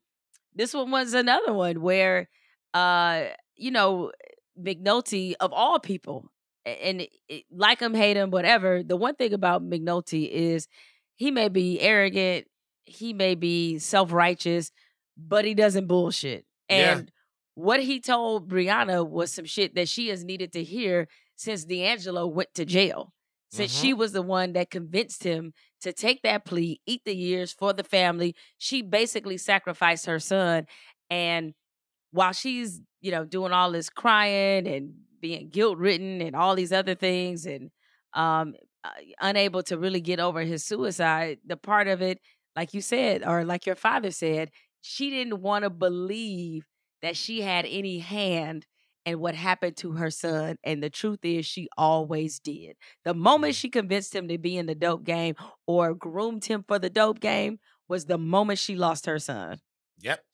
this one was another one where, uh, you know, McNulty of all people, and it, it- like him, hate him, whatever. The one thing about McNulty is he may be arrogant, he may be self righteous, but he doesn't bullshit. Yeah. And what he told Brianna was some shit that she has needed to hear since D'Angelo went to jail. Since she was the one that convinced him to take that plea, eat the years for the family. She basically sacrificed her son. And while she's, you know, doing all this crying and being guilt ridden and all these other things and um uh, unable to really get over his suicide, the part of it, like you said, or like your father said, she didn't want to believe that she had any hand in what happened to her son. And the truth is, she always did. The moment she convinced him to be in the dope game or groomed him for the dope game was the moment she lost her son. Yep.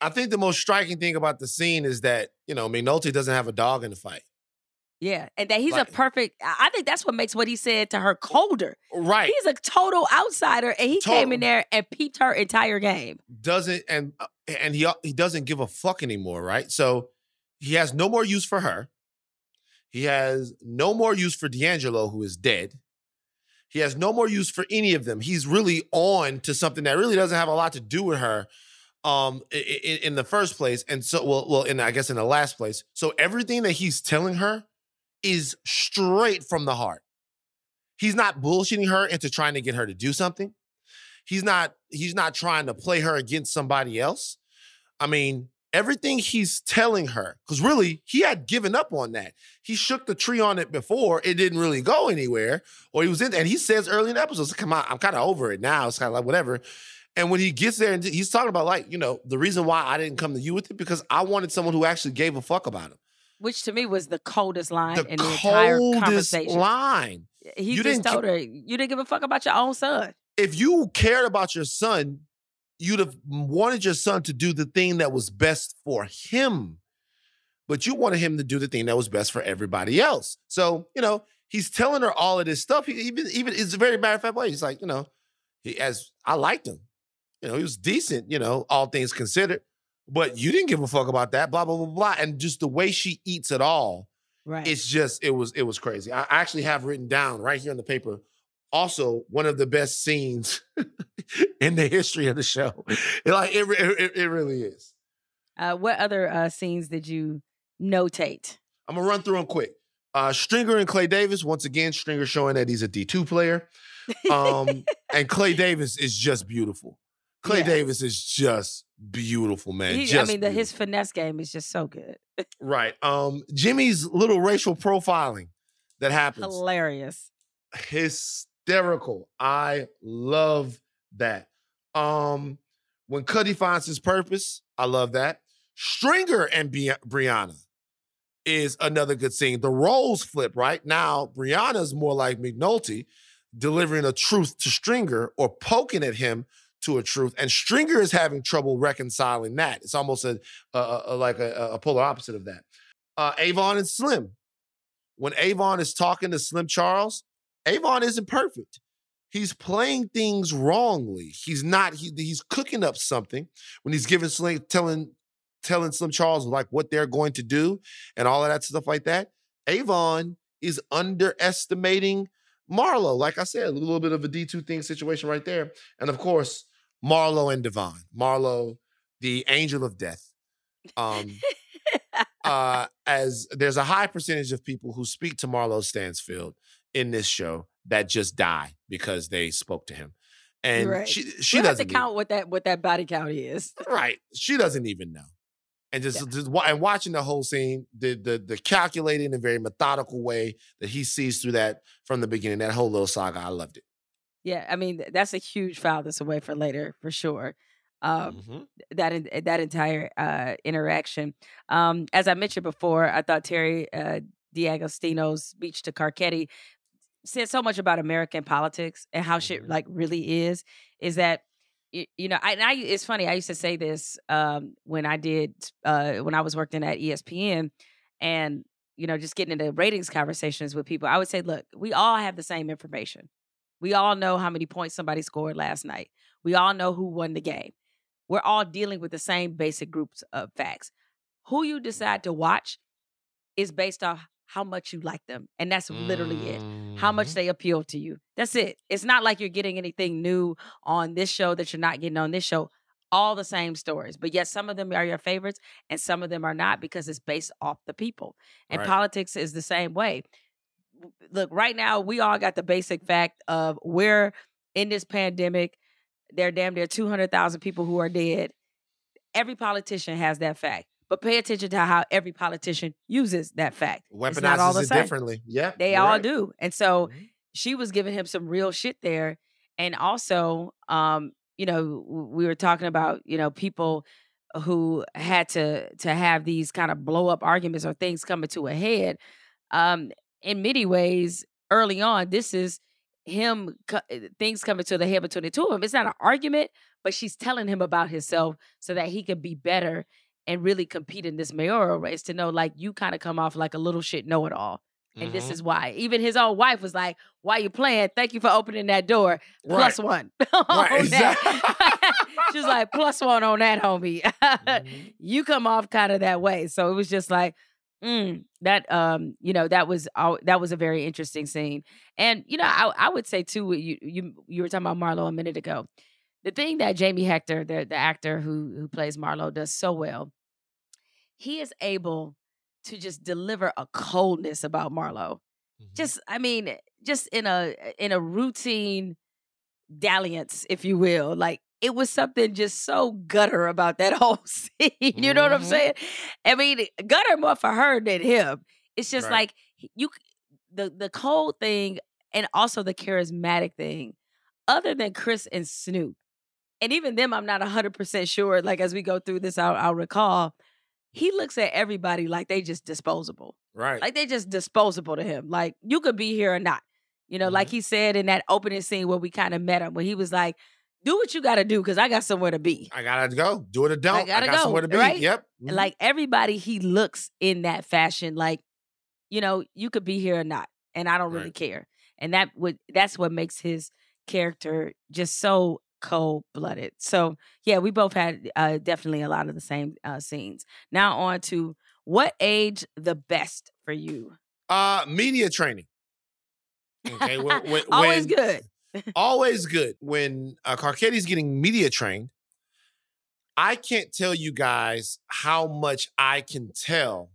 I think the most striking thing about the scene is that, you know, McNulty doesn't have a dog in the fight. Yeah, and that he's Like- a perfect. I think that's what makes what he said to her colder. Right. He's a total outsider, and he came in there and peeped her entire game. doesn't and uh, and he he doesn't give a fuck anymore, right? So he has no more use for her. He has no more use for D'Angelo, who is dead. He has no more use for any of them. He's really on to something that really doesn't have a lot to do with her, um, in, in the first place. And so, well, well, in I guess in the last place. So everything that he's telling her is straight from the heart. He's not bullshitting her into trying to get her to do something. He's not he's not trying to play her against somebody else. I mean, everything he's telling her, because really he had given up on that. He shook the tree on it before, it didn't really go anywhere, or he was in, and he says early in the episodes, come on, I'm kind of over it now. It's kind of like whatever. And when he gets there and he's talking about like, you know, the reason why I didn't come to you with it because I wanted someone who actually gave a fuck about him. Which to me was the coldest line The in the entire conversation. line. He You just didn't told her, "You didn't give a fuck about your own son." if you cared about your son, you'd have wanted your son to do the thing that was best for him. But you wanted him to do the thing that was best for everybody else. So, you know, he's telling her all of this stuff. He even even it's a very matter of fact way. He's like, you know, he as I liked him. You know, he was decent, you know, all things considered. But you didn't give a fuck about that, blah, blah, blah, blah. And just the way she eats it all, Right. it's just it was it was crazy. I actually have written down right here on the paper. Also, one of the best scenes in the history of the show. It, like it, it, it really is. Uh, what other uh, scenes did you notate? I'm gonna run through them quick. Uh, Stringer and Clay Davis. Once again, Stringer showing that he's a D2 player. Um, and Clay Davis is just beautiful. Clay. Davis is just beautiful, man. He- I mean, the, his finesse game is just so good, right. Um, Jimmy's little racial profiling that happens. hilarious. hysterical. I love that. Um, when Cutty finds his purpose, I love that. Stringer and Bri- Brianna is another good scene. The roles flip, right? Now, Brianna's more like McNulty, delivering a truth to Stringer or poking at him to a truth. And Stringer is having trouble reconciling that. It's almost a, a- a- like a, a polar opposite of that. Uh, Avon and Slim. When Avon is talking to Slim Charles, Avon isn't perfect. He's playing things wrongly. He's not. He, he's cooking up something when he's giving Slim, telling, telling Slim Charles like what they're going to do and all of that stuff like that. Avon is underestimating Marlo. Like I said, a little bit of a D two thing situation right there. And of course, Marlo and Devonne. Marlo, the angel of death. Um, uh, as there's a high percentage of people who speak to Marlo Stansfield in this show that just die because they spoke to him, and right. she she we'll have to doesn't count what that what that body count is. right. She doesn't even know, and just, just and watching the whole scene, the the the calculating and very methodical way that he sees through that from the beginning, that whole little saga, I loved it. Yeah, I mean that's a huge file that's away for later for sure. Um, Mhm. that that entire uh, interaction. Um, as I mentioned before, I thought Terry uh, D'Agostino's speech to Carcetti said so much about American politics and how shit Mhm. like really is. Is that y- you know? I, and I it's funny. I used to say this um, when I did uh, when I was working at ESPN, and you know, just getting into ratings conversations with people. I would say, look, we all have the same information. We all know how many points somebody scored last night. We all know who won the game. We're all dealing with the same basic groups of facts. Who you decide to watch is based off how much you like them. And that's literally it. How much Mhm. they appeal to you. That's it. It's not like you're getting anything new on this show that you're not getting on this show. All the same stories. But yet some of them are your favorites and some of them are not because it's based off the people. And Right. politics is the same way. Look, right now we all got the basic fact of we're in this pandemic. There are damn near 200,000 people who are dead. Every politician has that fact. But pay attention to how every politician uses that fact. Not all Weaponizes the it same. differently. Yeah, They all right. do. And so Mhm. she was giving him some real shit there. And also, um, you know, we were talking about, you know, people who had to to have these kind of blow up arguments or things coming to a head. Um, in many ways, early on, this is him uh, things coming to the head between the two of them. It's not an argument, but she's telling him about himself so that he could be better and really compete in this mayoral race to know like you kind of come off like a little shit know it all And this Mhm. is why. Even his own wife was like, Why you playing? Thank you for opening that door. Plus Right. one. Right, exactly. She's like, plus one on that, homie. Mhm. you come off kind of that way. So it was just like, mm, that um, you know, that was all, that was a very interesting scene. And you know, I, I would say too, you you you were talking about Marlo a minute ago. The thing that Jamie Hector, the the actor who who plays Marlo, does so well, he is able to just deliver a coldness about Marlo. Mhm. Just, I mean, just in a in a routine dalliance, if you will. Like it was something just so gutter about that whole scene. you know what I'm Mhm. saying? I mean, gutter more for her than him. It's just Right. like you, the the cold thing, and also the charismatic thing. Other than Chris and Snoop, and even them, I'm not 100 percent sure. Like as we go through this, I'll, I'll recall. He looks at everybody like they just disposable. Right. Like they just disposable to him. Like you could be here or not. You know, like he said in that opening scene where we kind of met him, where he was like, "Do what you got to do, because I got somewhere to be." I gotta go. Do it or don't. I, gotta got go, somewhere to be. right? Yep. And Mhm. Like everybody, he looks in that fashion. Like, you know, you could be here or not, and I don't really Right. care. And that would that's what makes his character just so cold blooded. So yeah, we both had uh, definitely a lot of the same uh, scenes. Now on to what age the best for you? Uh, media training. Okay. When, when, Always when- good. Always good. When uh, Carcetti's getting media trained, I can't tell you guys how much I can tell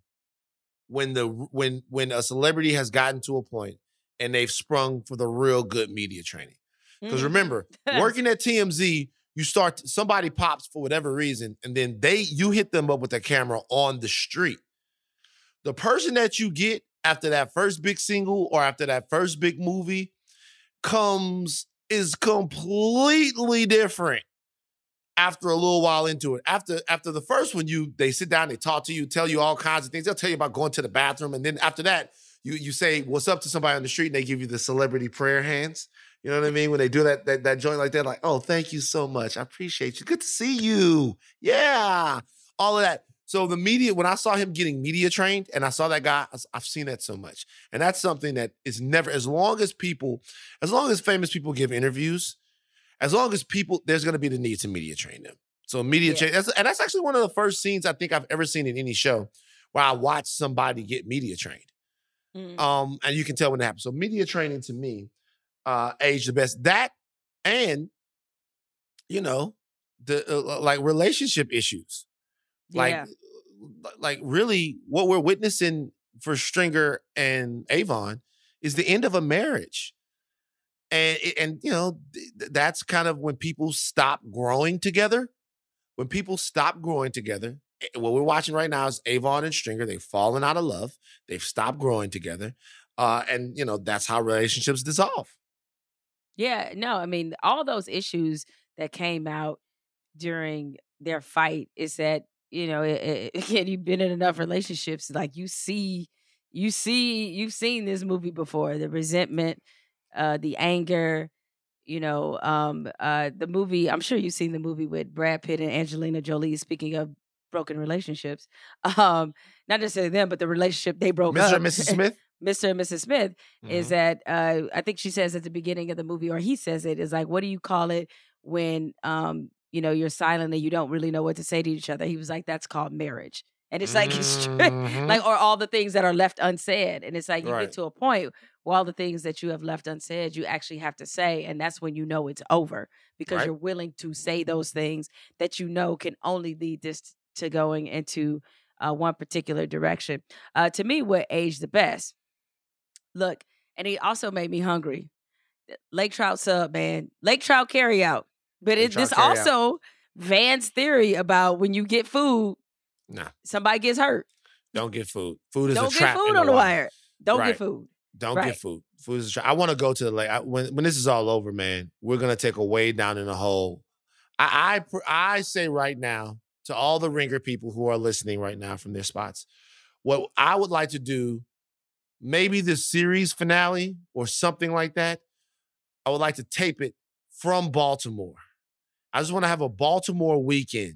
when the when when a celebrity has gotten to a point and they've sprung for the real good media training. Because Mhm. remember, working at TMZ, you start somebody pops for whatever reason, and then they you hit them up with a camera on the street. The person that you get after that first big single or after that first big movie comes is completely different after a little while into it. After after the first one, you they sit down, they talk to you, tell you all kinds of things. They'll tell you about going to the bathroom, and then after that, you you say what's up to somebody on the street, and they give you the celebrity prayer hands. You know what I mean? When they do that that, that joint like that, like, oh, thank you so much. I appreciate you. Good to see you. Yeah. All of that. So the media, when I saw him getting media trained and I saw that guy, I've seen that so much. And that's something that is never, as long as people, as long as famous people give interviews, as long as people, there's gonna be the need to media train them. So media Yeah. train, that's, and that's actually one of the first scenes I think I've ever seen in any show where I watched somebody get media trained. Mm. Um, and you can tell when it happens. So media training to me, uh, age the best. That and you know, the uh, like relationship issues. Like, yeah. Like really, what we're witnessing for Stringer and Avon is the end of a marriage. And and you know th- th- that's kind of when people stop growing together. When people stop growing together, eh, what we're watching right now is Avon and Stringer. They've fallen out of love. They've stopped growing together, uh, and you know that's how relationships dissolve. Yeah, no, I mean, all those issues that came out during their fight is that, you know, it, it, again, you've been in enough relationships, like you see, you see, you've seen this movie before the resentment, uh, the anger, you know, um, uh, the movie, I'm sure you've seen the movie with Brad Pitt and Angelina Jolie, speaking of broken relationships. Um, not necessarily them, but the relationship they broke Mr. up. and Mrs. Smith. Mr. and Mrs. Smith is Mhm. that uh, I think she says at the beginning of the movie, or he says it, is like, what do you call it when um, you know you're silent and you don't really know what to say to each other? He was like, that's called marriage. And it's like it's true. Mhm. like or all the things that are left unsaid. And it's like you Right. get to a point where all the things that you have left unsaid, you actually have to say, and that's when you know it's over because Right. you're willing to say those things that you know can only lead this to going into uh, one particular direction. Uh, to me, what aged the best look, and he also made me hungry. Lake trout sub, man. Lake trout carry out. But it, this carry out. also Van's theory about when you get food, Nah, somebody gets hurt. don't get food. Food is a. Don't a get trap. food on the water. wire. Don't Right. get food. Don't Right. get food. Food is a trap. I want to go to the lake. I, when when this is all over, man, we're gonna take a way down in the hole. I I, I say right now to all the ringer people who are listening right now from their spots, what I would like to do, maybe the series finale or something like that. I would like to tape it from Baltimore. I just want to have a Baltimore weekend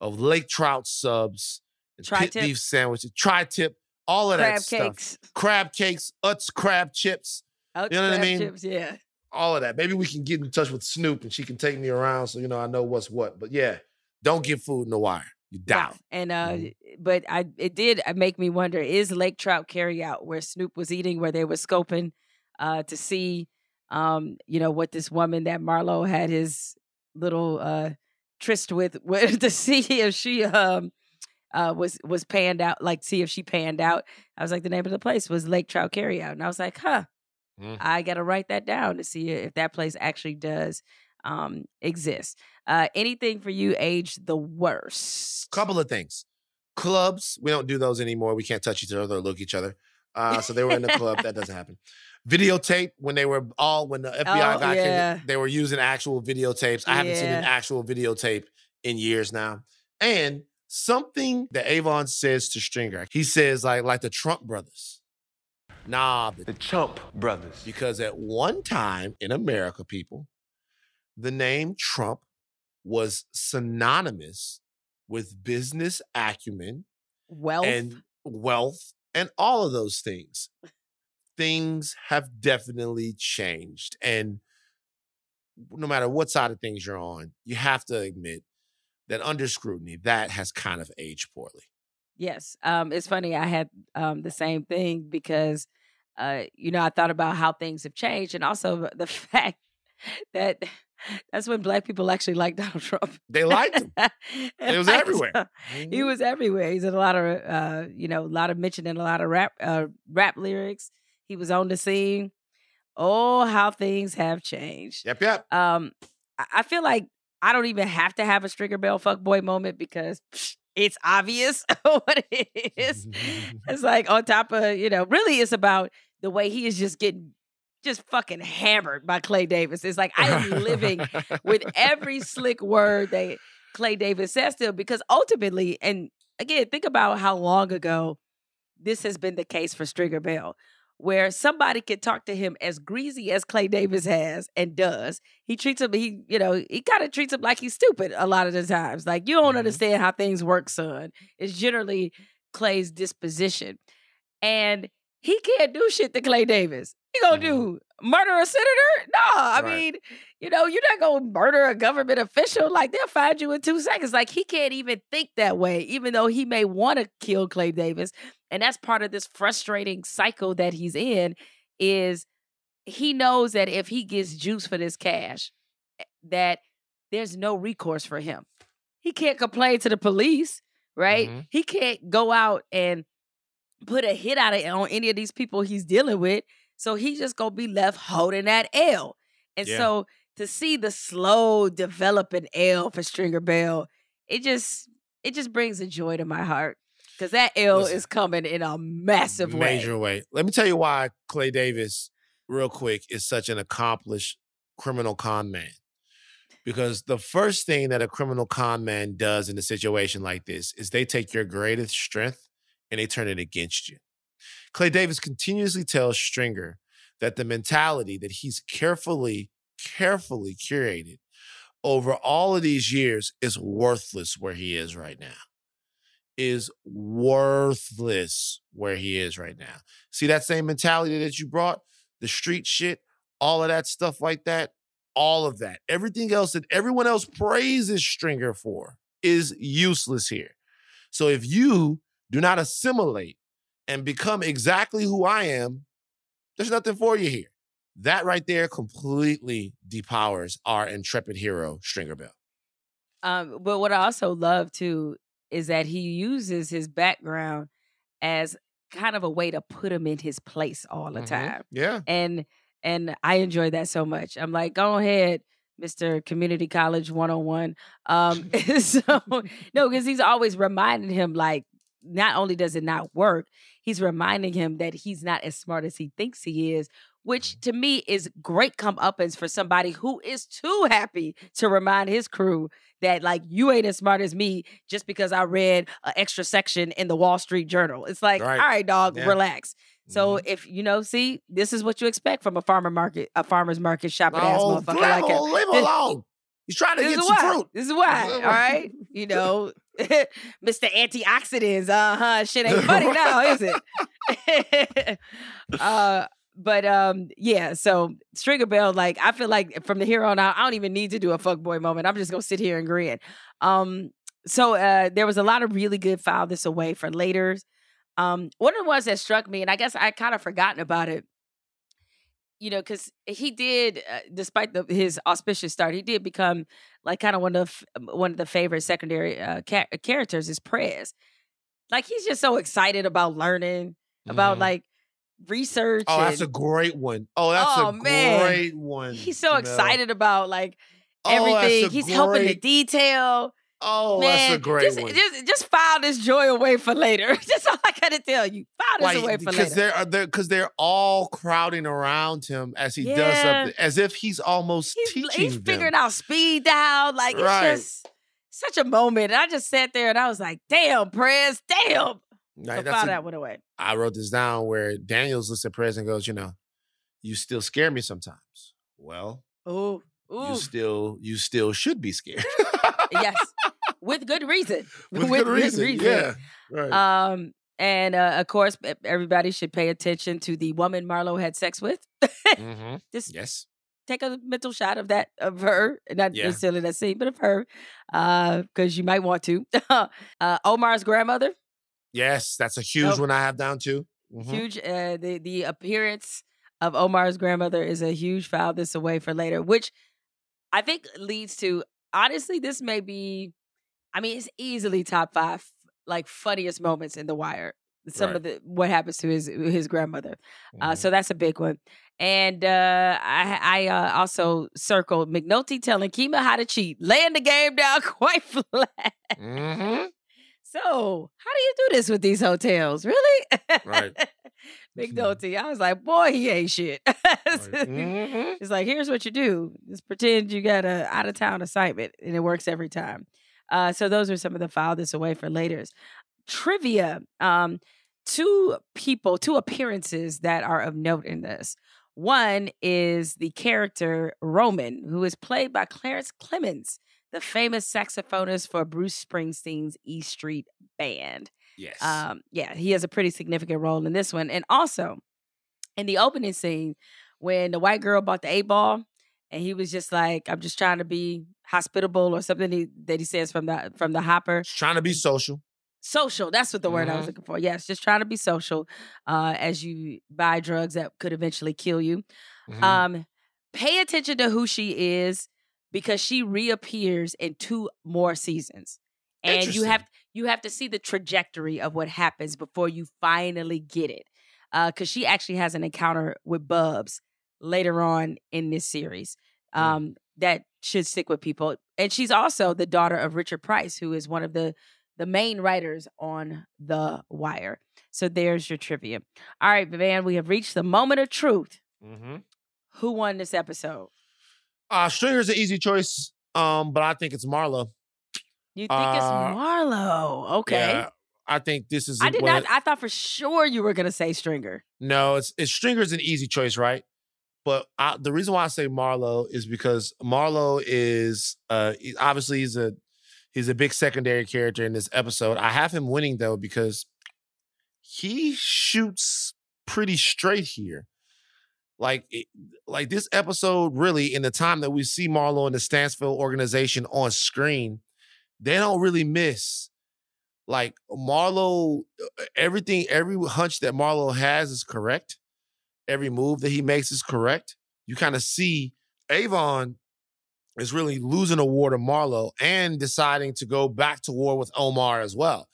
of lake trout subs and pit Tri-tip. beef sandwiches, tri-tip all of Crab that stuff. cakes. Crab cakes, Utz crab chips, Out You know what I mean? Chips, yeah. all of that. Maybe we can get in touch with Snoop and she can take me around so you know I know what's what. But yeah, don't get food in the wire. You die. No. And uh Mm-hmm. but I it did uh, make me wonder is Lake Trout carry out where Snoop was eating where they were scoping uh to see um you know what this woman that Marlo had his little uh tryst with with to see if she um uh was was panned out like see if she panned out. I was like the name of the place was Lake Trout carryout and I was like, "Huh. Mm. I got to write that down to see if that place actually does um exist. Uh anything for you age the worst? Couple of things. Clubs, we don't do those anymore. We can't touch each other or look each other. Uh, so they were in the club. That doesn't happen. Videotape when they were all when the FBI Oh, got yeah. kicked, they were using actual videotapes. I haven't seen an actual videotape in years now. And something that Avon says to Stringer, he says like like the Trump brothers. Nah, the The Chump brothers. because at one time in America, people, the name Trump was synonymous with business acumen Wealth. and wealth and all of those things. Things have definitely changed. And no matter what side of things you're on, you have to admit that under scrutiny, that has kind of aged poorly. Yes. Um, it's funny. I had um, the same thing because, uh, you know, I thought about how things have changed and also the fact that that's when black people actually liked Donald Trump. They liked him. It was everywhere. him. He was everywhere. He's in a lot of, uh, you know, a lot of mention in a lot of rap, uh, rap lyrics. He was on the scene. Oh, how things have changed. Yep, yep. Um, I- I feel like I don't even have to have a Stringer Bell fuckboy moment because psh, it's obvious what it is. It's like on top of, you know, really it's about the way he is just getting just fucking hammered by Clay Davis. It's like I am living with every slick word that Clay Davis says to him because ultimately, and again, think about how long ago this has been the case for Stringer Bell, where somebody could talk to him as greasy as Clay Davis has and does. He treats him, he, you know, he kind of treats him like he's stupid a lot of the times. Like, you don't Mhm. understand how things work, son. It's generally Clay's disposition. And he can't do shit to Clay Davis. He gonna do murder a senator? No, I Right. mean, you know, you're not gonna murder a government official. Like they'll find you in two seconds. Like he can't even think that way, even though he may want to kill Clay Davis. And that's part of this frustrating cycle that he's in. Is he knows that if he gets juice for this cash, eh, that there's no recourse for him. He can't complain to the police, right? Mhm. He can't go out and put a hit out of on any of these people he's dealing with. So he's just gonna be left holding that L. And Yeah. so to see the slow developing L for Stringer Bell, it just it just brings a joy to my heart. Cause that L Listen. is coming in a massive way. Major way. Let me tell you why Clay Davis, real quick, is such an accomplished criminal con man. Because the first thing that a criminal con man does in a situation like this is they take your greatest strength and they turn it against you. Clay Davis continuously tells Stringer that the mentality that he's carefully, carefully curated over all of these years is worthless where he is right now. Is worthless where he is right now. See that same mentality that you brought, the street shit, all of that stuff like that, all of that, everything else that everyone else praises Stringer for is useless here. So if you do not assimilate and become exactly who I am, there's nothing for you here. That right there completely depowers our intrepid hero, Stringer Bell. Um, but what I also love too is that he uses his background as kind of a way to put him in his place all the Mhm. time. Yeah. And and I enjoy that so much. I'm like, go ahead, Mr. Community College 101. Um, so no, because he's always reminding him like not only does it not work, he's reminding him that he's not as smart as he thinks he is, which to me is great comeuppance for somebody who is too happy to remind his crew that like you ain't as smart as me just because I read an extra section in the Wall Street Journal. It's like, Right. all right, dog, Yeah. relax. So Mm-hmm. if you know, see, this is what you expect from a farmer market, a farmer's market shopping ass motherfucker leave like him, leave him This- alone. He's trying to get some why. fruit. This is why. All right. You know, Mr. Antioxidants. Uh huh. Shit ain't funny now, is it? uh, but um, yeah. So Stringer Bell, like I feel like from the here on out, I don't even need to do a fuckboy moment. I'm just gonna sit here and grin. Um, so uh, there was a lot of really good file this away for later. Um, one of the ones that struck me, and I guess I kind of forgotten about it. You know, because he did, uh, despite the, his auspicious start, he did become like kind of one of one of the favorite secondary uh, ca- characters is Prez. Like he's just so excited about learning, about Mhm. like research. Oh, that's a great one. Oh, that's Oh, a man. great one. He's so excited about like Oh, everything. a He's helping the detail. Oh, Man, that's a great just, one. Just, just file this joy away for later. Just all I gotta tell you. File this away like for because later. they're uh, they're because they're all crowding around him as he does something, as if he's almost He's, teaching he's them. figuring out speed dial. Like Right. it's just such a moment. And I just sat there and I was like, damn, Prez, damn. Like, so file a- that one away. I wrote this down where Daniels looks at Prez and goes, you know, you still scare me sometimes. Well, Ooh, ooh. you still you still should be scared. yes. With good reason. With, good reason. Yeah. Right. Um, and uh, of course, everybody should pay attention to the woman Marlo had sex with. Mhm. Just Yes. take a mental shot of that of her, not Yeah. necessarily that scene, but of her, because you might want to. uh, Omar's grandmother, Yes, that's a huge Nope. one I have down too. Mhm. huge. Uh, the the appearance of Omar's grandmother is a huge file this away for later, which I think leads to honestly, this may be. I mean, it's easily top five like funniest moments in The Wire. Some Right. of the what happens to his his grandmother. Uh, Mhm. so that's a big one. And uh, I, I uh, also circled McNulty telling Kima how to cheat, laying the game down quite flat. Mhm. So, how do you do this with these hotels? Really? Right. McNulty. I was like, boy, he ain't shit. Mhm. It's like, here's what you do. Just pretend you got a out of town assignment and it works every time. Uh, so those are some of the file this away for laters. Trivia. Um, two people, two appearances that are of note in this. One is the character Roman, who is played by Clarence Clemons, the famous saxophonist for Bruce Springsteen's E Street Band. Yes. Um, yeah, he has a pretty significant role in this one. And also in the opening scene, when the white girl bought the eight ball and he was just like, I'm just trying to be hospitable or something he, that he says from the from the hopper. Trying to be social. Social, that's what the word I was Mhm. looking for. Yes, just trying to be social uh, as you buy drugs that could eventually kill you. Mhm. Um, pay attention to who she is because she reappears in two more seasons, and you have you have to see the trajectory of what happens before you finally get it. Because she actually has an encounter with Bubs later on in this series um, that should stick with people, and she's also the daughter of Richard Price, who is one of the the main writers on The Wire. So there's your trivia. All right, Vivan, we have reached the moment of truth. Mhm. Who won this episode? Uh, Stringer's an easy choice, um, but I think it's Marlo. You think it's Uh, Marlo? Okay. Yeah, I think this is. I did not. of- I thought for sure you were gonna say Stringer. No, it's it's Stringer's an easy choice, right? But I, the reason why I say Marlo is because Marlo is uh he- obviously he's a he's a big secondary character in this episode. I have him winning though because he shoots pretty straight here. Like it, like this episode really in the time that we see Marlo and the Stanfield organization on screen, they don't really miss like Marlo, uh, everything, every hunch that Marlo has is correct. Every move that he makes is correct. You kind of see Avon is really losing a war to Marlo and deciding to go back to war with Omar as well.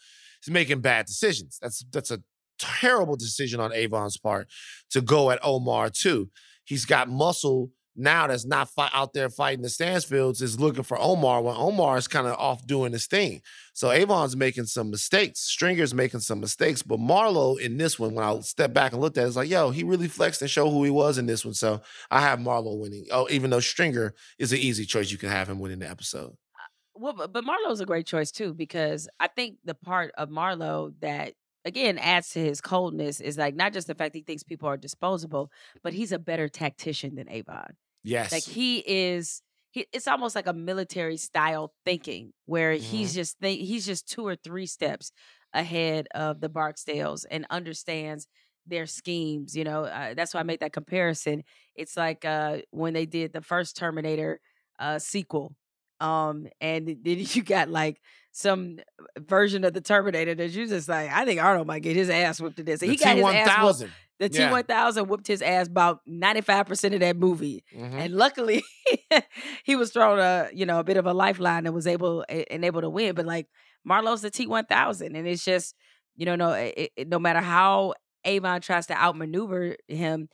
He's making bad decisions. That's that's a terrible decision on Avon's part to go at Omar too. He's got muscle now that's not fight out there fighting the Stanfields is looking for Omar when Omar is kind of off doing his thing. So Avon's making some mistakes. Stringer's making some mistakes. But Marlo in this one, when I step back and looked at it, it's like, yo, he really flexed and showed who he was in this one. So I have Marlo winning. Oh, even though Stringer is an easy choice, you can have him winning the episode. Uh, well, but, but Marlo's a great choice too because I think the part of Marlo that again adds to his coldness is like not just the fact he thinks people are disposable, but he's a better tactician than Avon. Yes. Like he is he, it's almost like a military style thinking where he's just think he's just two or three steps ahead of the Barksdales and understands their schemes. You know, uh, that's why I made that comparison. It's like uh, when they did the first Terminator uh, sequel, um, and then you got like some version of the Terminator that you just like. I think Arnold might get his ass whipped to this. He got his ass whooped. T1000. The T one thousand whooped his ass about ninety five percent of that movie, Mhm. and luckily he was thrown a you know a bit of a lifeline and was able and able to win. But like Marlo's the T one thousand, and it's just you know no it, it- no matter how Avon tries to outmaneuver him,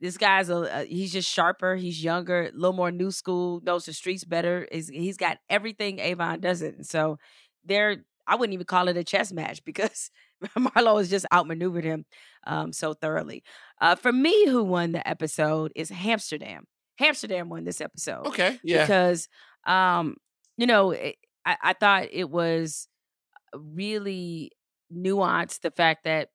this guy's a, a he's just sharper. He's younger, a little more new school, knows the streets better. Is he's got everything Avon doesn't. So they're I wouldn't even call it a chess match because Marlo has just outmaneuvered him um, so thoroughly. Uh, for me, who won the episode is Hamsterdam. Hamsterdam won this episode Okay. Yeah. because um you know it, I, I thought it was really nuanced the fact that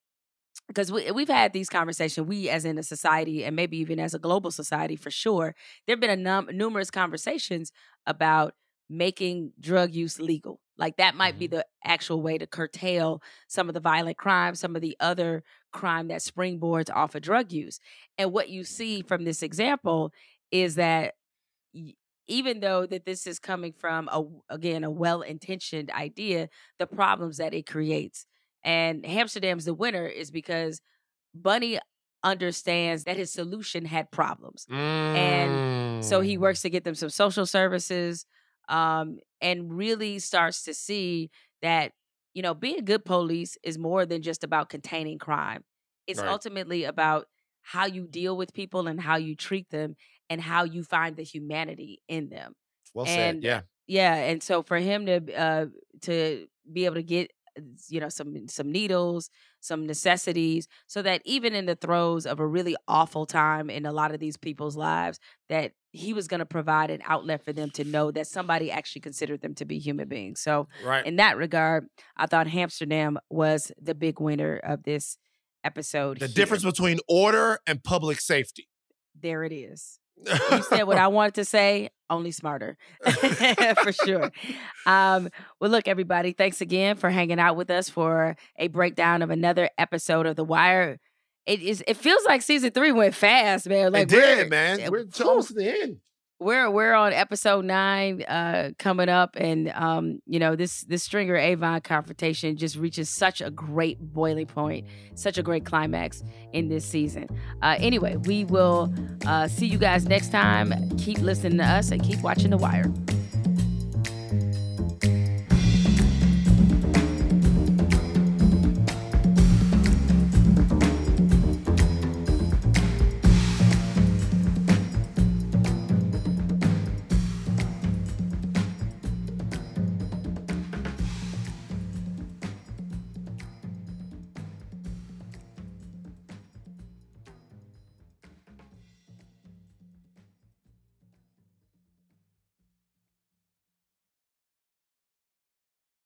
because we, we've had these conversations we as in a society and maybe even as a global society for sure there have been a num- numerous conversations about making drug use legal. Like that might be the actual way to curtail some of the violent crime some of the other crime that springboards off of drug use. And what you see from this example is that even though that this is coming from a again a well-intentioned idea the problems that it creates. And hamsterdam's the winner is because bunny understands that his solution had problems. And so he Mm. works to get them some social services um, and really starts to see that you know being good police is more than just about containing crime it's Right. ultimately about how you deal with people and how you treat them and how you find the humanity in them Well said. and Yeah. yeah and so for him to uh to be able to get you know some some needles some necessities so that even in the throes of a really awful time in a lot of these people's lives that he was going to provide an outlet for them to know that somebody actually considered them to be human beings so Right. in that regard i thought hamsterdam was the big winner of this episode the here. difference between order and public safety. there it is you said what I wanted to say, only smarter. for sure. Um, well, look, everybody, thanks again for hanging out with us for a breakdown of another episode of The Wire. It is it feels like season three went fast, man. Like it did, man. We're almost to the end. We're we're on episode nine uh coming up and um you know this this stringer avon confrontation just reaches such a great boiling point such a great climax in this season. Uh anyway we will uh see you guys next time. Keep listening to us and keep watching the wire